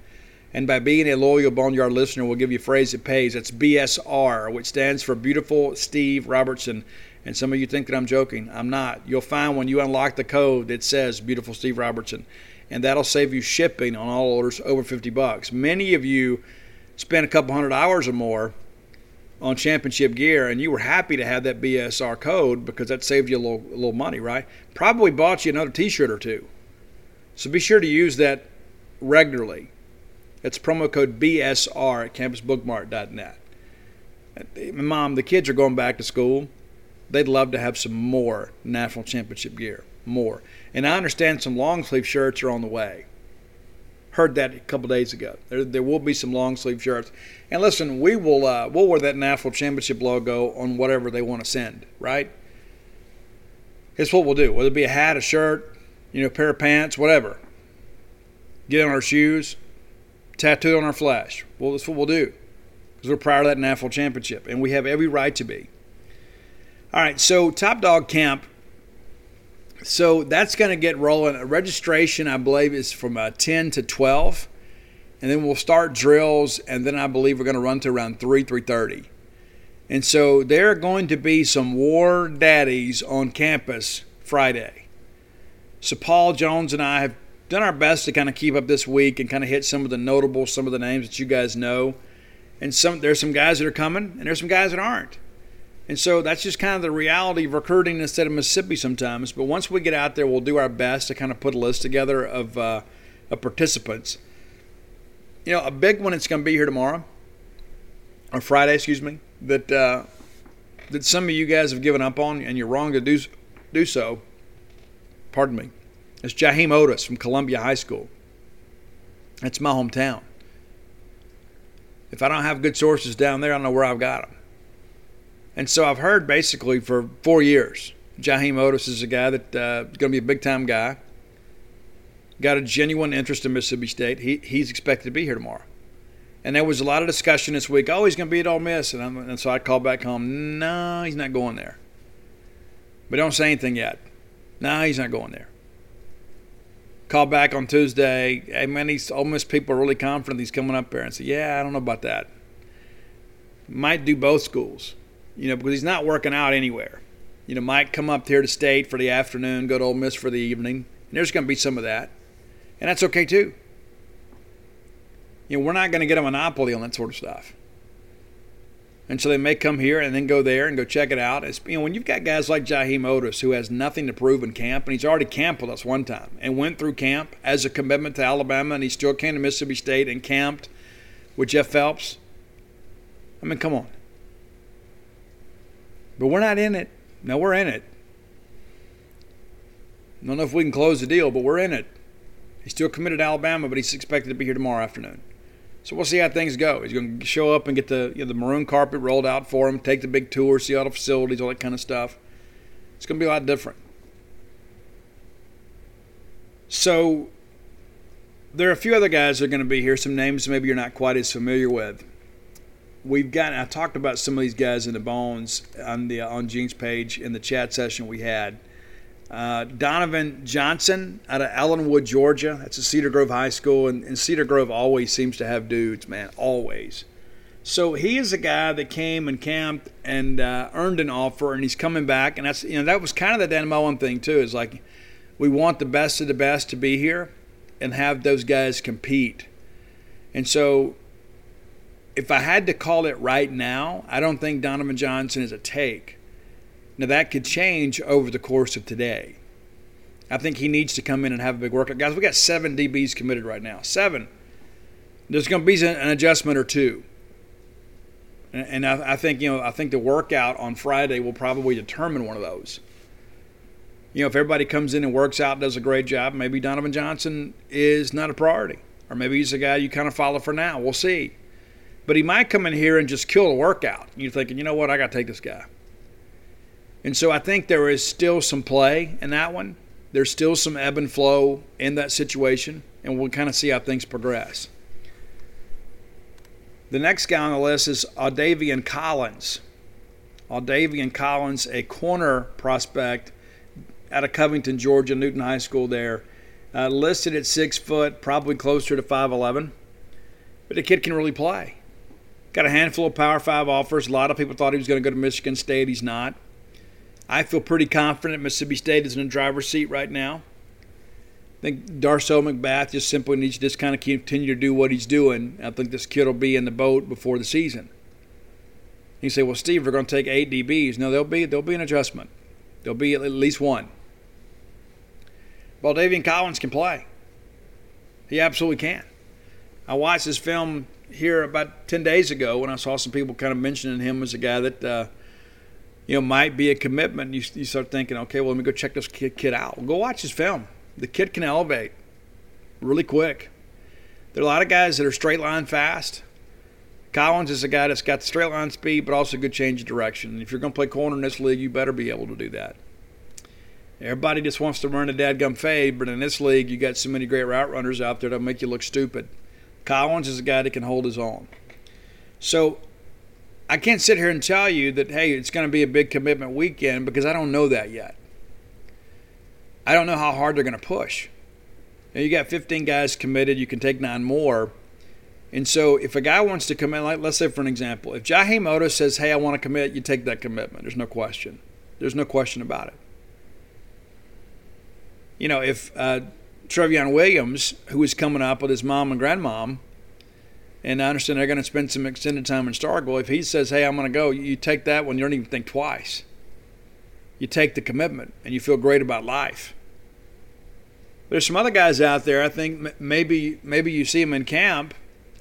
And by being a loyal Boneyard listener, we'll give you a phrase that pays. That's BSR, which stands for Beautiful Steve Robertson. And some of you think that I'm joking. I'm not. You'll find when you unlock the code that says Beautiful Steve Robertson, and that'll save you shipping on all orders over 50 bucks. Many of you spend a couple hundred hours or more on championship gear and you were happy to have that BSR code because that saved you a little, a little money, right? Probably bought you another t shirt or two. So be sure to use that regularly. It's promo code BSR at campusbookmart.net. Mom, the kids are going back to school. They'd love to have some more national championship gear. More. And I understand some long sleeve shirts are on the way. Heard that a couple days ago. There, there will be some long sleeve shirts. And listen, we will uh, we'll wear that national championship logo on whatever they want to send, right? It's what we'll do. Whether it be a hat, a shirt, you know, a pair of pants, whatever. Get on our shoes, tattooed on our flesh. Well, that's what we'll do because we're proud of that national championship, and we have every right to be. All right, so Top Dog Camp so that's going to get rolling. Registration, I believe, is from uh, 10 to 12, and then we'll start drills, and then I believe we're going to run to around 3, 3:30. And so there are going to be some war daddies on campus Friday. So Paul Jones and I have done our best to kind of keep up this week and kind of hit some of the notable, some of the names that you guys know. And some there's some guys that are coming, and there's some guys that aren't. And so that's just kind of the reality of recruiting instead of Mississippi sometimes. But once we get out there, we'll do our best to kind of put a list together of, uh, of participants. You know, a big one that's going to be here tomorrow, or Friday, excuse me, that uh, that some of you guys have given up on, and you're wrong to do do so. Pardon me. It's Jaheim Oatis from Columbia High School. It's my hometown. If I don't have good sources down there, I don't know where I've got them. And so I've heard basically for four years, Jaheim Oatis is a guy that uh, going to be a big time guy. Got a genuine interest in Mississippi State. He, he's expected to be here tomorrow. And there was a lot of discussion this week. Oh, he's going to be at Ole Miss, and, I'm, and so I called back home. No, he's not going there. But don't say anything yet. No, he's not going there. Called back on Tuesday. Hey man, these Ole Miss people are really confident he's coming up there, and say, yeah, I don't know about that. Might do both schools you know, because he's not working out anywhere. You know, might come up here to state for the afternoon, go to Ole Miss for the evening, and there's going to be some of that, and that's okay too. You know, we're not going to get a monopoly on that sort of stuff. And so they may come here and then go there and go check it out. It's, you know, when you've got guys like Jaheim Oatis who has nothing to prove in camp, and he's already camped with us one time and went through camp as a commitment to Alabama, and he still came to Mississippi State and camped with Jeff Phelps. I mean, come on. But we're not in it. No, we're in it. I don't know if we can close the deal, but we're in it. He's still committed to Alabama, but he's expected to be here tomorrow afternoon. So we'll see how things go. He's going to show up and get the you know, the maroon carpet rolled out for him, take the big tour, see all the facilities, all that kind of stuff. It's going to be a lot different. So there are a few other guys that are going to be here. Some names maybe you're not quite as familiar with. We've got. I talked about some of these guys in the bones on the on Gene's page in the chat session we had. Uh, Donovan Johnson out of Ellenwood, Georgia. That's a Cedar Grove High School, and, and, Cedar Grove always seems to have dudes, man, always. So he is a guy that came and camped and uh, earned an offer, and he's coming back. And that's you know that was kind of the Dan Mullen thing too. Is like we want the best of the best to be here and have those guys compete. And so if I had to call it right now, I don't think Donovan Johnson is a take. Now, that could change over the course of today. I think he needs to come in and have a big workout. Guys, we got seven DBs committed right now. Seven. There's going to be an adjustment or two. And I think, you know, I think the workout on Friday will probably determine one of those. You know, if everybody comes in and works out, does a great job, maybe Donovan Johnson is not a priority. Or maybe he's a guy you kind of follow for now. We'll see. But he might come in here and just kill a workout. You're thinking, you know what, I got to take this guy. And so I think there is still some play in that one. There's still some ebb and flow in that situation, and we'll kind of see how things progress. The next guy on the list is Audavian Collins. Audavian Collins, a corner prospect out of Covington, Georgia, Newton High School there. Uh, listed at six foot, probably closer to 5'11. But the kid can really play. Got a handful of Power Five offers. A lot of people thought he was going to go to Michigan State. He's not. I feel pretty confident Mississippi State is in the driver's seat right now. I think Darcel McBath just simply needs to just kind of continue to do what he's doing. I think this kid will be in the boat before the season. You say, well, Steve, we're going to take eight DBs. No, there'll be there'll be an adjustment. There'll be at least one. Well, Davian Collins can play. He absolutely can. I watched this film here about 10 days ago when I saw some people kind of mentioning him as a guy that uh, – you know, might be a commitment. You, you start thinking, okay, well, let me go check this kid, kid out. Go watch his film. The kid can elevate really quick. There are a lot of guys that are straight line fast. Collins is a guy that's got the straight line speed, but also good change of direction. And if you're going to play corner in this league, you better be able to do that. Everybody just wants to run a dadgum fade, but in this league, you got so many great route runners out there that'll make you look stupid. Collins is a guy that can hold his own. So I can't sit here and tell you that, hey, it's going to be a big commitment weekend because I don't know that yet. I don't know how hard they're going to push. Now, you got 15 guys committed, you can take nine more. And so if a guy wants to commit, like let's say for an example, if Jaheim Oatis says, hey, I want to commit, you take that commitment. There's no question. There's no question about it. You know, if uh, Trevion Williams, who is coming up with his mom and grandmom, and I understand they're going to spend some extended time in Starkville. If he says, "Hey, I'm going to go," you take that one. You don't even think twice. You take the commitment, and you feel great about life. There's some other guys out there. I think maybe maybe you see them in camp,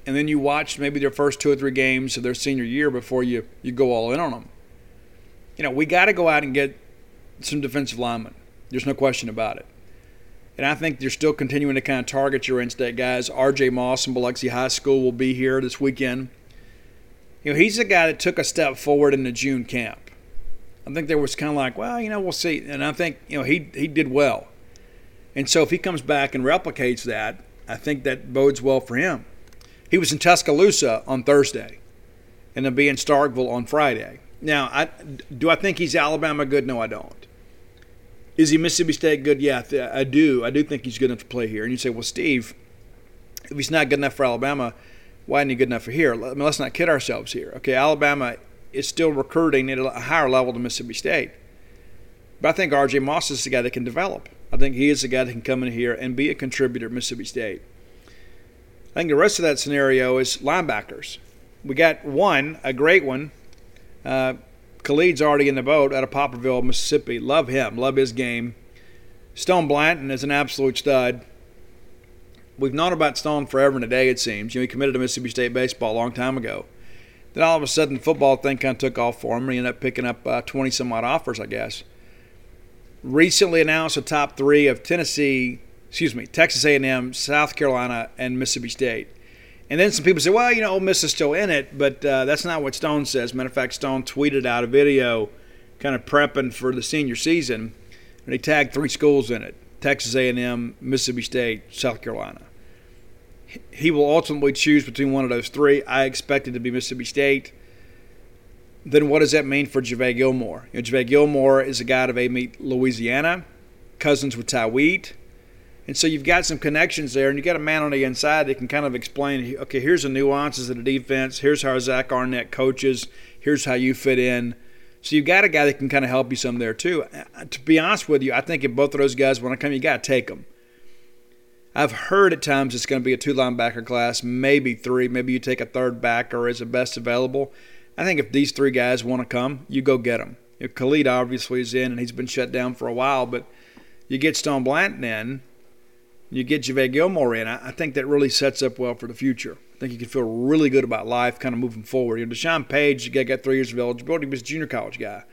and then you watch maybe their first two or three games of their senior year before you you go all in on them. You know, we got to go out and get some defensive linemen. There's no question about it. And I think they're still continuing to kind of target your in-state guys. R.J. Moss from Biloxi High School will be here this weekend. You know, he's a guy that took a step forward in the June camp. I think there was kind of like, well, you know, we'll see. And I think, you know, he he did well. And so if he comes back and replicates that, I think that bodes well for him. He was in Tuscaloosa on Thursday, and then be in Starkville on Friday. Now, I, do I think he's Alabama good? No, I don't. Is he Mississippi State good? Yeah, I do. I do think he's good enough to play here. And you say, well, Steve, if he's not good enough for Alabama, why isn't he good enough for here? I mean, let's not kid ourselves here. Okay, Alabama is still recruiting at a higher level than Mississippi State. But I think R.J. Moss is the guy that can develop. I think he is the guy that can come in here and be a contributor at Mississippi State. I think the rest of that scenario is linebackers. We got one, a great one, Uh, Khalid's already in the boat out of Poplarville, Mississippi. Love him. Love his game. Stone Blanton is an absolute stud. We've known about Stone forever and a day, it seems. You know, he committed to Mississippi State baseball a long time ago. Then all of a sudden, the football thing kind of took off for him. And he ended up picking up uh, 20 some odd offers, I guess. Recently announced the top three of Tennessee, excuse me, Texas A&M, South Carolina, and Mississippi State. And then some people say, well, you know, Ole Miss is still in it, but uh, that's not what Stone says. Matter of fact, Stone tweeted out a video kind of prepping for the senior season, and he tagged three schools in it Texas A&M, Mississippi State, South Carolina he will ultimately choose between one of those three. I expect it to be Mississippi State. Then what does that mean for JaVale Gilmore? You know, Gilmore is a guy out of Amite, Louisiana, cousins with Tyree. And so you've got some connections there, and you've got a man on the inside that can kind of explain, okay, here's the nuances of the defense. Here's how Zach Arnett coaches. Here's how you fit in. So you've got a guy that can kind of help you some there, too. Uh, to be honest with you, I think if both of those guys want to come, you got to take them. I've heard at times it's going to be a two linebacker class, maybe three. Maybe you take a third backer as the best available. I think if these three guys want to come, you go get them. Know, Khalid obviously is in, and he's been shut down for a while, but you get Stone Blanton in, you get JaVale Gilmore in. I, think that really sets up well for the future. I think you can feel really good about life kind of moving forward. You know, Deshaun Page, you got three years of eligibility, was a junior college guy.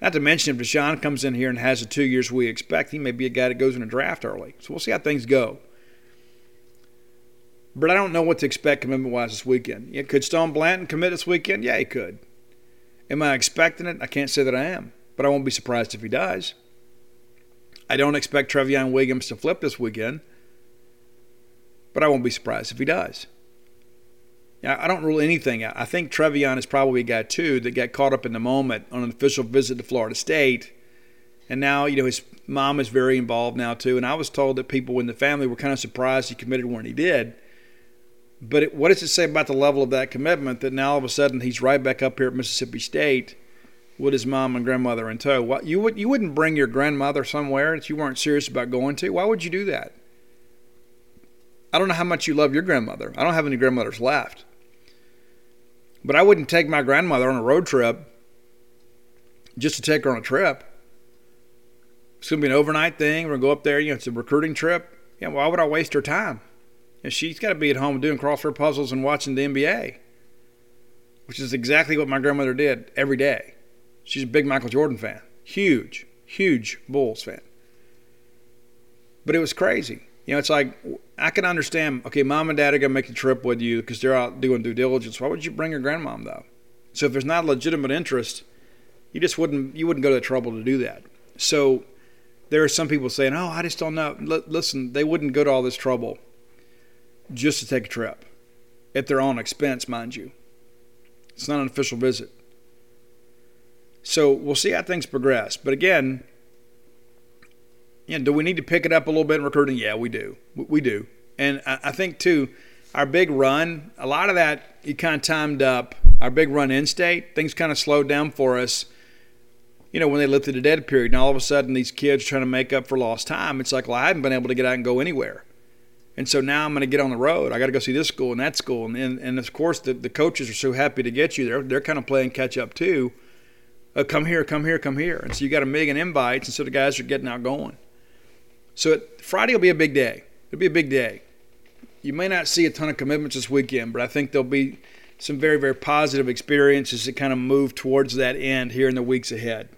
Not to mention, if Deshaun comes in here and has the two years we expect, he may be a guy that goes in a draft early. So we'll see how things go. But I don't know what to expect commitment wise this weekend. Could Stone Blanton commit this weekend? Yeah, he could. Am I expecting it? I can't say that I am, but I won't be surprised if he does. I don't expect Trevion Williams to flip this weekend, but I won't be surprised if he does. I don't rule anything out. I think Trevion is probably a guy too that got caught up in the moment on an official visit to Florida State, and now you know his mom is very involved now too. And I was told that people in the family were kind of surprised he committed when he did. But it, what does it say about the level of that commitment that now all of a sudden he's right back up here at Mississippi State with his mom and grandmother in tow? What, you, would, you wouldn't bring your grandmother somewhere that you weren't serious about going to? Why would you do that? I don't know how much you love your grandmother. I don't have any grandmothers left. But I wouldn't take my grandmother on a road trip just to take her on a trip. It's going to be an overnight thing. We're going to go up there. You know, it's a recruiting trip. Yeah, why would I waste her time? And she's got to be at home doing crossword puzzles and watching the NBA, which is exactly what my grandmother did every day. She's a big Michael Jordan fan, huge, huge Bulls fan. But it was crazy. You know, it's like I can understand. Okay, mom and dad are gonna make the trip with you because they're out doing due diligence. Why would you bring your grandmom though? So if there's not a legitimate interest, you just wouldn't you wouldn't go to the trouble to do that. So there are some people saying, "Oh, I just don't know." L- listen, they wouldn't go to all this trouble just to take a trip at their own expense, mind you. It's not an official visit. So we'll see how things progress. But again, you do we need to pick it up a little bit in recruiting? Yeah, we do. We do. And I think, too, our big run, a lot of that, you kind of timed up. Our big run in state, things kind of slowed down for us, you know, when they lifted the dead period. And all of a sudden, these kids trying to make up for lost time. It's like, well, I haven't been able to get out and go anywhere. And so now I'm going to get on the road. I got to go see this school and that school. And, and, and of course, the, the coaches are so happy to get you. They're, they're kind of playing catch up too. Uh, come here, come here, come here. And so you got a million invites, and so the guys are getting out going. So it, Friday will be a big day. It'll be a big day. You may not see a ton of commitments this weekend, but I think there'll be some very, very positive experiences that kind of move towards that end here in the weeks ahead.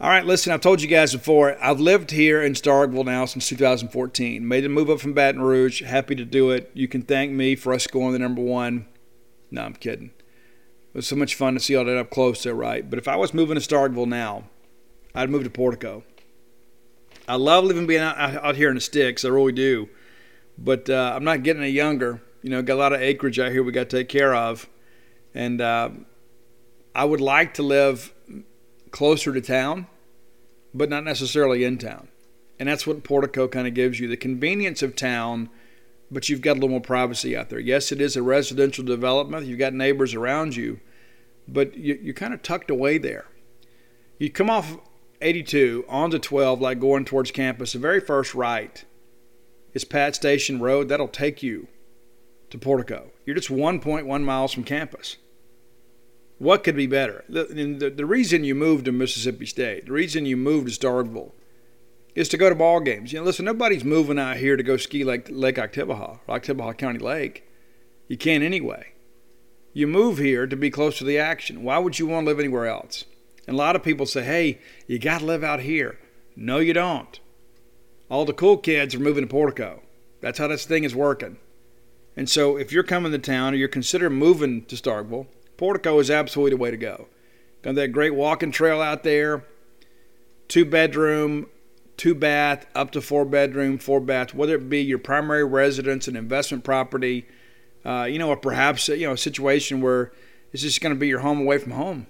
All right, listen, I've told you guys before, I've lived here in Starkville now since 2014. Made the move up from Baton Rouge. Happy to do it. You can thank me for us going the number one. No, I'm kidding. It was so much fun to see all that up close there, right? But if I was moving to Starkville now, I'd move to Portico. I love living being out, out here in the sticks. I really do. But uh, I'm not getting any younger. You know, got a lot of acreage out here we got to take care of. And uh, I would like to live closer to town, but not necessarily in town. And that's what Portico kind of gives you the convenience of town, but you've got a little more privacy out there. Yes, it is a residential development, you've got neighbors around you, but you, are kind of tucked away there. You come off 82 on onto 12, like going towards campus, the very first right is Pat Station Road. That'll take you to Portico. You're just 1.1 miles from campus. What could be better? The, the, the reason you moved to Mississippi State, the reason you moved to Starkville, is to go to ball games. You know, listen, nobody's moving out here to go ski Lake, Lake Oktibbeha, or Oktibbeha County Lake. You can't anyway. You move here to be close to the action. Why would you want to live anywhere else? And a lot of people say, hey, you got to live out here. No, you don't. All the cool kids are moving to Portico. That's how this thing is working. And so if you're coming to town or you're considering moving to Starkville, Portico is absolutely the way to go. Got that great walking trail out there, two bedroom, two bath, up to four bedroom, four bath, whether it be your primary residence, an investment property, uh, you know, or perhaps you know a situation where it's just going to be your home away from home.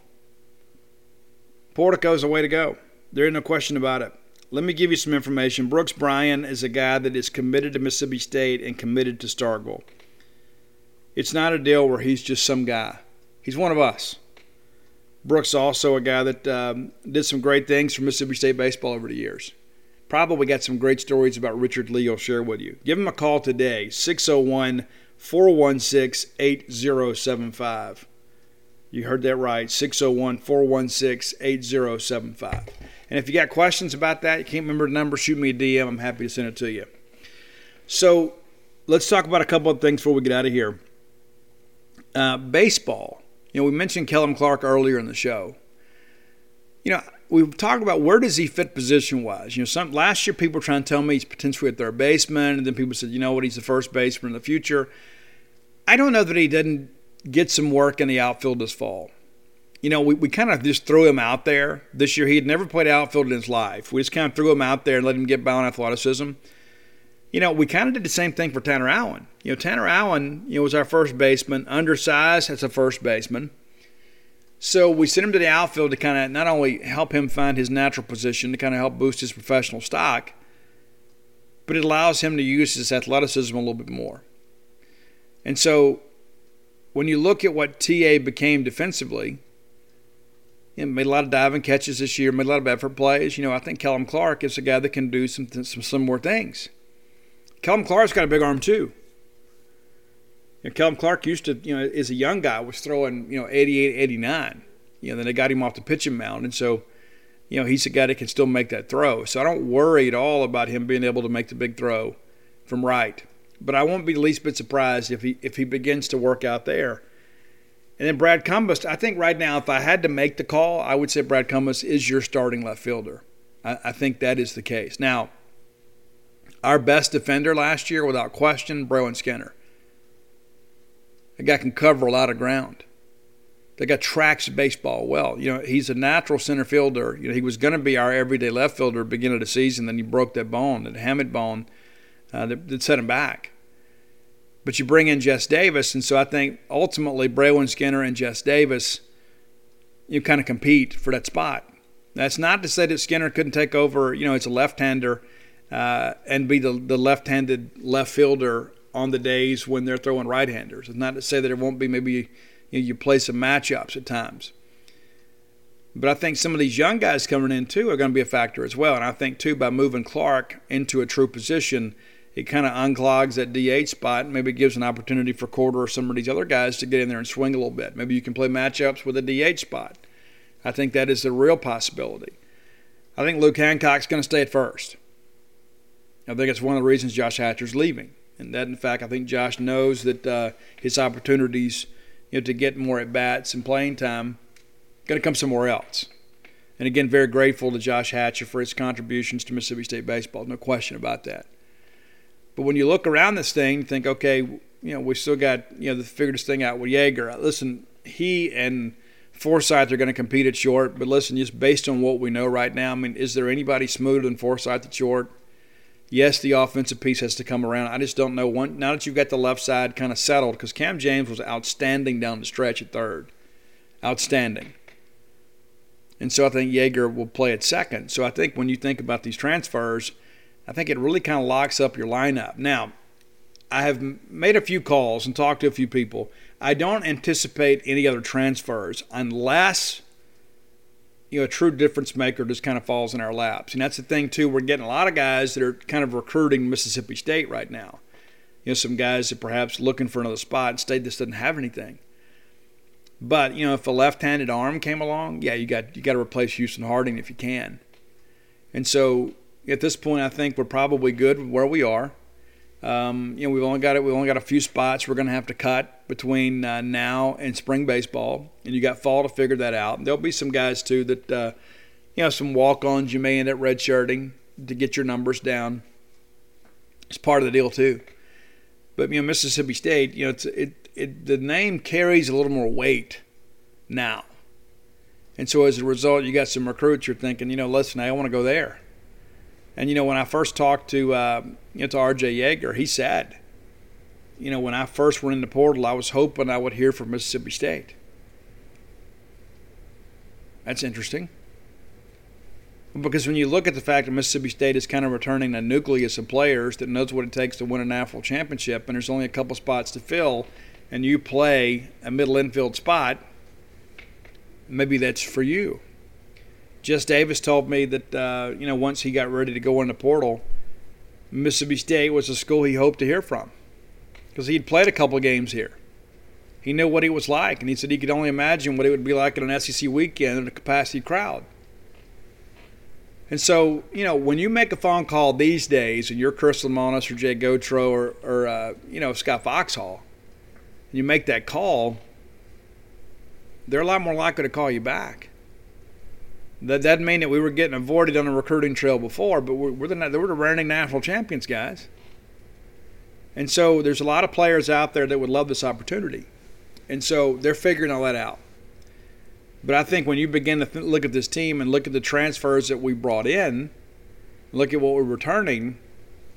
Portico is the way to go. There ain't no question about it. Let me give you some information. Brooks Bryan is a guy that is committed to Mississippi State and committed to Starkville. It's not a deal where he's just some guy. He's one of us. Brooks also a guy that um, did some great things for Mississippi State baseball over the years. Probably got some great stories about Richard Lee he'll share with you. Give him a call today, 601 416 8075. You heard that right, 601 416 8075. And if you got questions about that, you can't remember the number, shoot me a DM. I'm happy to send it to you. So let's talk about a couple of things before we get out of here. Uh, baseball. You know, we mentioned Kellum Clark earlier in the show. You know, we've talked about where does he fit position wise. You know, some last year people were trying to tell me he's potentially a third baseman, and then people said, you know what, he's the first baseman in the future. I don't know that he didn't get some work in the outfield this fall. You know, we, we kind of just threw him out there this year. He had never played outfield in his life. We just kind of threw him out there and let him get by on athleticism. You know, we kind of did the same thing for Tanner Allen. You know, Tanner Allen, you know, was our first baseman, undersized as a first baseman. So we sent him to the outfield to kind of not only help him find his natural position, to kind of help boost his professional stock, but it allows him to use his athleticism a little bit more. And so when you look at what TA became defensively, know, made a lot of diving catches this year, made a lot of effort plays. You know, I think Kellum Clark is a guy that can do some some, more things. Kellum Clark's got a big arm too. You know, Clark used to, you know, as a young guy, was throwing, you know, 88, 89. You know, then they got him off the pitching mound, and so, you know, he's a guy that can still make that throw. So I don't worry at all about him being able to make the big throw from right. But I won't be the least bit surprised if he if he begins to work out there. And then Brad Cumbus, I think right now, if I had to make the call, I would say Brad Cumbus is your starting left fielder. I, I think that is the case. Now, our best defender last year, without question, Brayland Skinner. That guy can cover a lot of ground. That guy tracks baseball well. You know, he's a natural center fielder. You know, he was going to be our everyday left fielder beginning of the season. Then he broke that bone, that hamate bone, uh, that, that set him back. But you bring in Jess Davis, and so I think ultimately Brayland Skinner and Jess Davis, you kind of compete for that spot. That's not to say that Skinner couldn't take over. You know, it's a left-hander uh, and be the the left-handed left fielder on the days when they're throwing right-handers. It's not to say that it won't be maybe you, know, you play some matchups at times. But I think some of these young guys coming in too are going to be a factor as well. And I think too by moving Clark into a true position it kind of unclogs that DH spot. And Maybe gives an opportunity for Corder or some of these other guys to get in there and swing a little bit. Maybe you can play matchups with a DH spot. I think that is a real possibility. I think Luke Hancock's going to stay at first. I think it's one of the reasons Josh Hatcher's leaving. And that, in fact, I think Josh knows that uh, his opportunities you know, to get more at bats and playing time going to come somewhere else. And again, very grateful to Josh Hatcher for his contributions to Mississippi State baseball. No question about that. But when you look around this thing, you think, okay, you know, we still got, you know, to figure this thing out with Yeager. Listen, he and Forsythe are going to compete at short, but listen, just based on what we know right now, I mean, is there anybody smoother than Forsythe at short? Yes, the offensive piece has to come around. I just don't know. One now that you've got the left side kind of settled, because Cam James was outstanding down the stretch at third, outstanding. And so I think Yeager will play at second. So I think when you think about these transfers, I think it really kind of locks up your lineup. Now, I have made a few calls and talked to a few people. I don't anticipate any other transfers unless you know a true difference maker just kind of falls in our laps. And that's the thing too. We're getting a lot of guys that are kind of recruiting Mississippi State right now. You know, some guys that perhaps looking for another spot. And state just doesn't have anything. But you know, if a left-handed arm came along, yeah, you got you got to replace Houston Harding if you can. And so at this point, I think we're probably good where we are. Um, you know, we've only got it. We've only got a few spots we're going to have to cut between uh, now and spring baseball, and you got fall to figure that out. There'll be some guys too that, uh, you know, some walk-ons you may end up redshirting to get your numbers down. It's part of the deal too. But you know, Mississippi State, you know, it's it, it the name carries a little more weight now, and so as a result, you got some recruits you're thinking, you know, listen, I want to go there. And you know, when I first talked to uh, you know to R.J. Yeager, he said, you know, when I first went in the portal, I was hoping I would hear from Mississippi State. That's interesting. Because when you look at the fact that Mississippi State is kind of returning a nucleus of players that knows what it takes to win a national championship, and there's only a couple spots to fill, and you play a middle infield spot, maybe that's for you. Jess Davis told me that uh, you know once he got ready to go in the portal, Mississippi State was a school he hoped to hear from because he'd played a couple games here. He knew what he was like, and he said he could only imagine what it would be like in an SEC weekend in a capacity crowd. And so, you know, when you make a phone call these days, and you're Chris Lemonis or Jake Gautreau or, or uh, you know Scott Foxhall, and you make that call, they're a lot more likely to call you back. That doesn't mean that we were getting avoided on the recruiting trail before, but we're, we're, the, we're the reigning national champions, guys. And so there's a lot of players out there that would love this opportunity. And so they're figuring all that out. But I think when you begin to th- look at this team and look at the transfers that we brought in, look at what we're returning,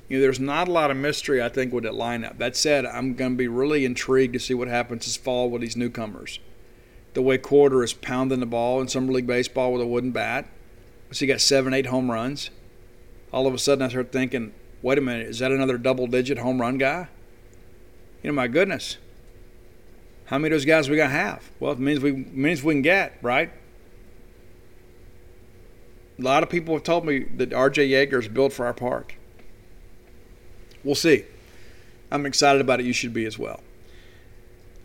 you know, there's not a lot of mystery, I think, with that lineup. That said, I'm going to be really intrigued to see what happens this fall with these newcomers the way Quarter is pounding the ball in Summer League Baseball with a wooden bat. So he got seven, eight home runs. All of a sudden, I start thinking, wait a minute, is that another double digit home run guy? You know, my goodness. How many of those guys we got to have? Well, it means we means we can get, right? A lot of people have told me that RJ Yeager is built for our park. We'll see. I'm excited about it. You should be as well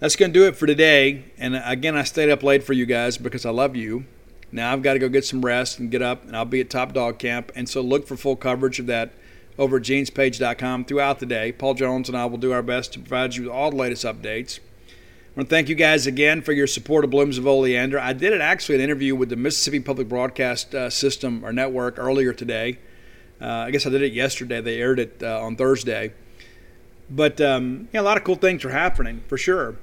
that's going to do it for today. And again, I stayed up late for you guys because I love you. Now I've got to go get some rest and get up, and I'll be at Top Dog Camp. And so look for full coverage of that over at genespage.com throughout the day. Paul Jones and I will do our best to provide you with all the latest updates. I want to thank you guys again for your support of Blooms of Oleander. I did it actually an interview with the Mississippi Public Broadcast uh, System or Network earlier today. Uh, I guess I did it yesterday. They aired it uh, on Thursday. But um, yeah, a lot of cool things are happening for sure.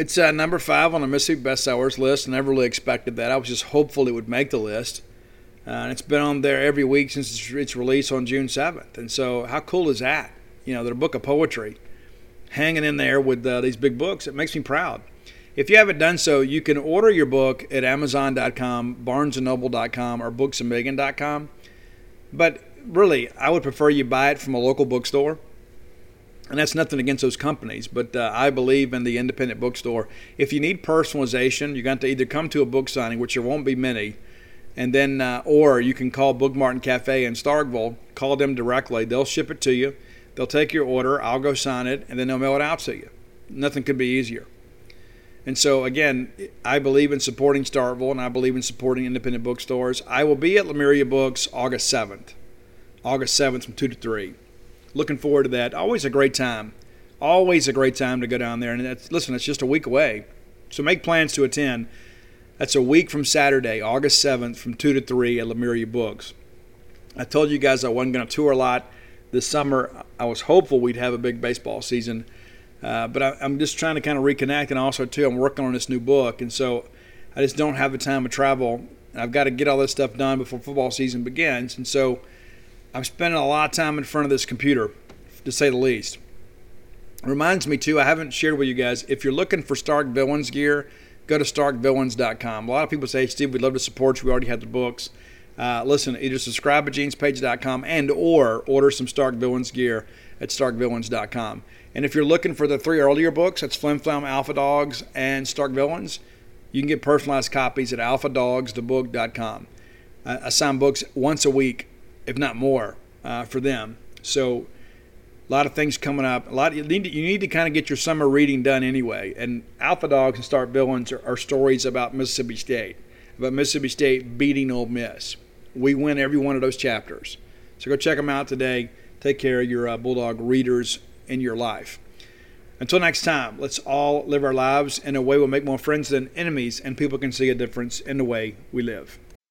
It's uh, number five on the Mississippi bestsellers list. I never really expected that. I was just hopeful it would make the list. Uh, and it's been on there every week since its release on June 7th. And so, how cool is that? You know, their book of poetry hanging in there with uh, these big books. It makes me proud. If you haven't done so, you can order your book at Amazon.com, BarnesandNoble.com, or BooksAMillion.com. But really, I would prefer you buy it from a local bookstore and that's nothing against those companies, but uh, I believe in the independent bookstore. If you need personalization, you're going to either come to a book signing, which there won't be many, and then, uh, or you can call Book Martin Cafe in Starkville, call them directly. They'll ship it to you. They'll take your order. I'll go sign it, and then they'll mail it out to you. Nothing could be easier. And so, again, I believe in supporting Starkville, and I believe in supporting independent bookstores. I will be at Lemuria Books August 7th. August 7th from 2 to 3 looking forward to that. Always a great time. Always a great time to go down there. And that's, listen, it's just a week away. So make plans to attend. That's a week from Saturday, August 7th, from 2 to 3 at Lemuria Books. I told you guys I wasn't going to tour a lot this summer. I was hopeful we'd have a big baseball season. Uh, but I, am just trying to kind of reconnect. And also, too, I'm working on this new book. And so I just don't have the time to travel. I've got to get all this stuff done before football season begins. And so I'm spending a lot of time in front of this computer, to say the least. Reminds me too, I haven't shared with you guys. If you're looking for Stark Villains gear, go to starkvillains.com. A lot of people say, Steve, we'd love to support you. We already have the books. Uh, listen, either subscribe at genespage.com and or order some Stark Villains gear at starkvillains.com. And if you're looking for the three earlier books, that's Flim Flam, Alpha Dogs, and Stark Villains, you can get personalized copies at alphadogsthebook.com. I sign books once a week if not more, uh, for them. So A lot of things coming up. A lot. You need to, you need to kind of get your summer reading done anyway. And Alpha Dogs and Stark Villains are, are stories about Mississippi State, about Mississippi State beating Ole Miss. We win every one of those chapters. So go check them out today. Take care of your uh, Bulldog readers in your life. Until next time, let's all live our lives in a way we'll make more friends than enemies, and people can see a difference in the way we live.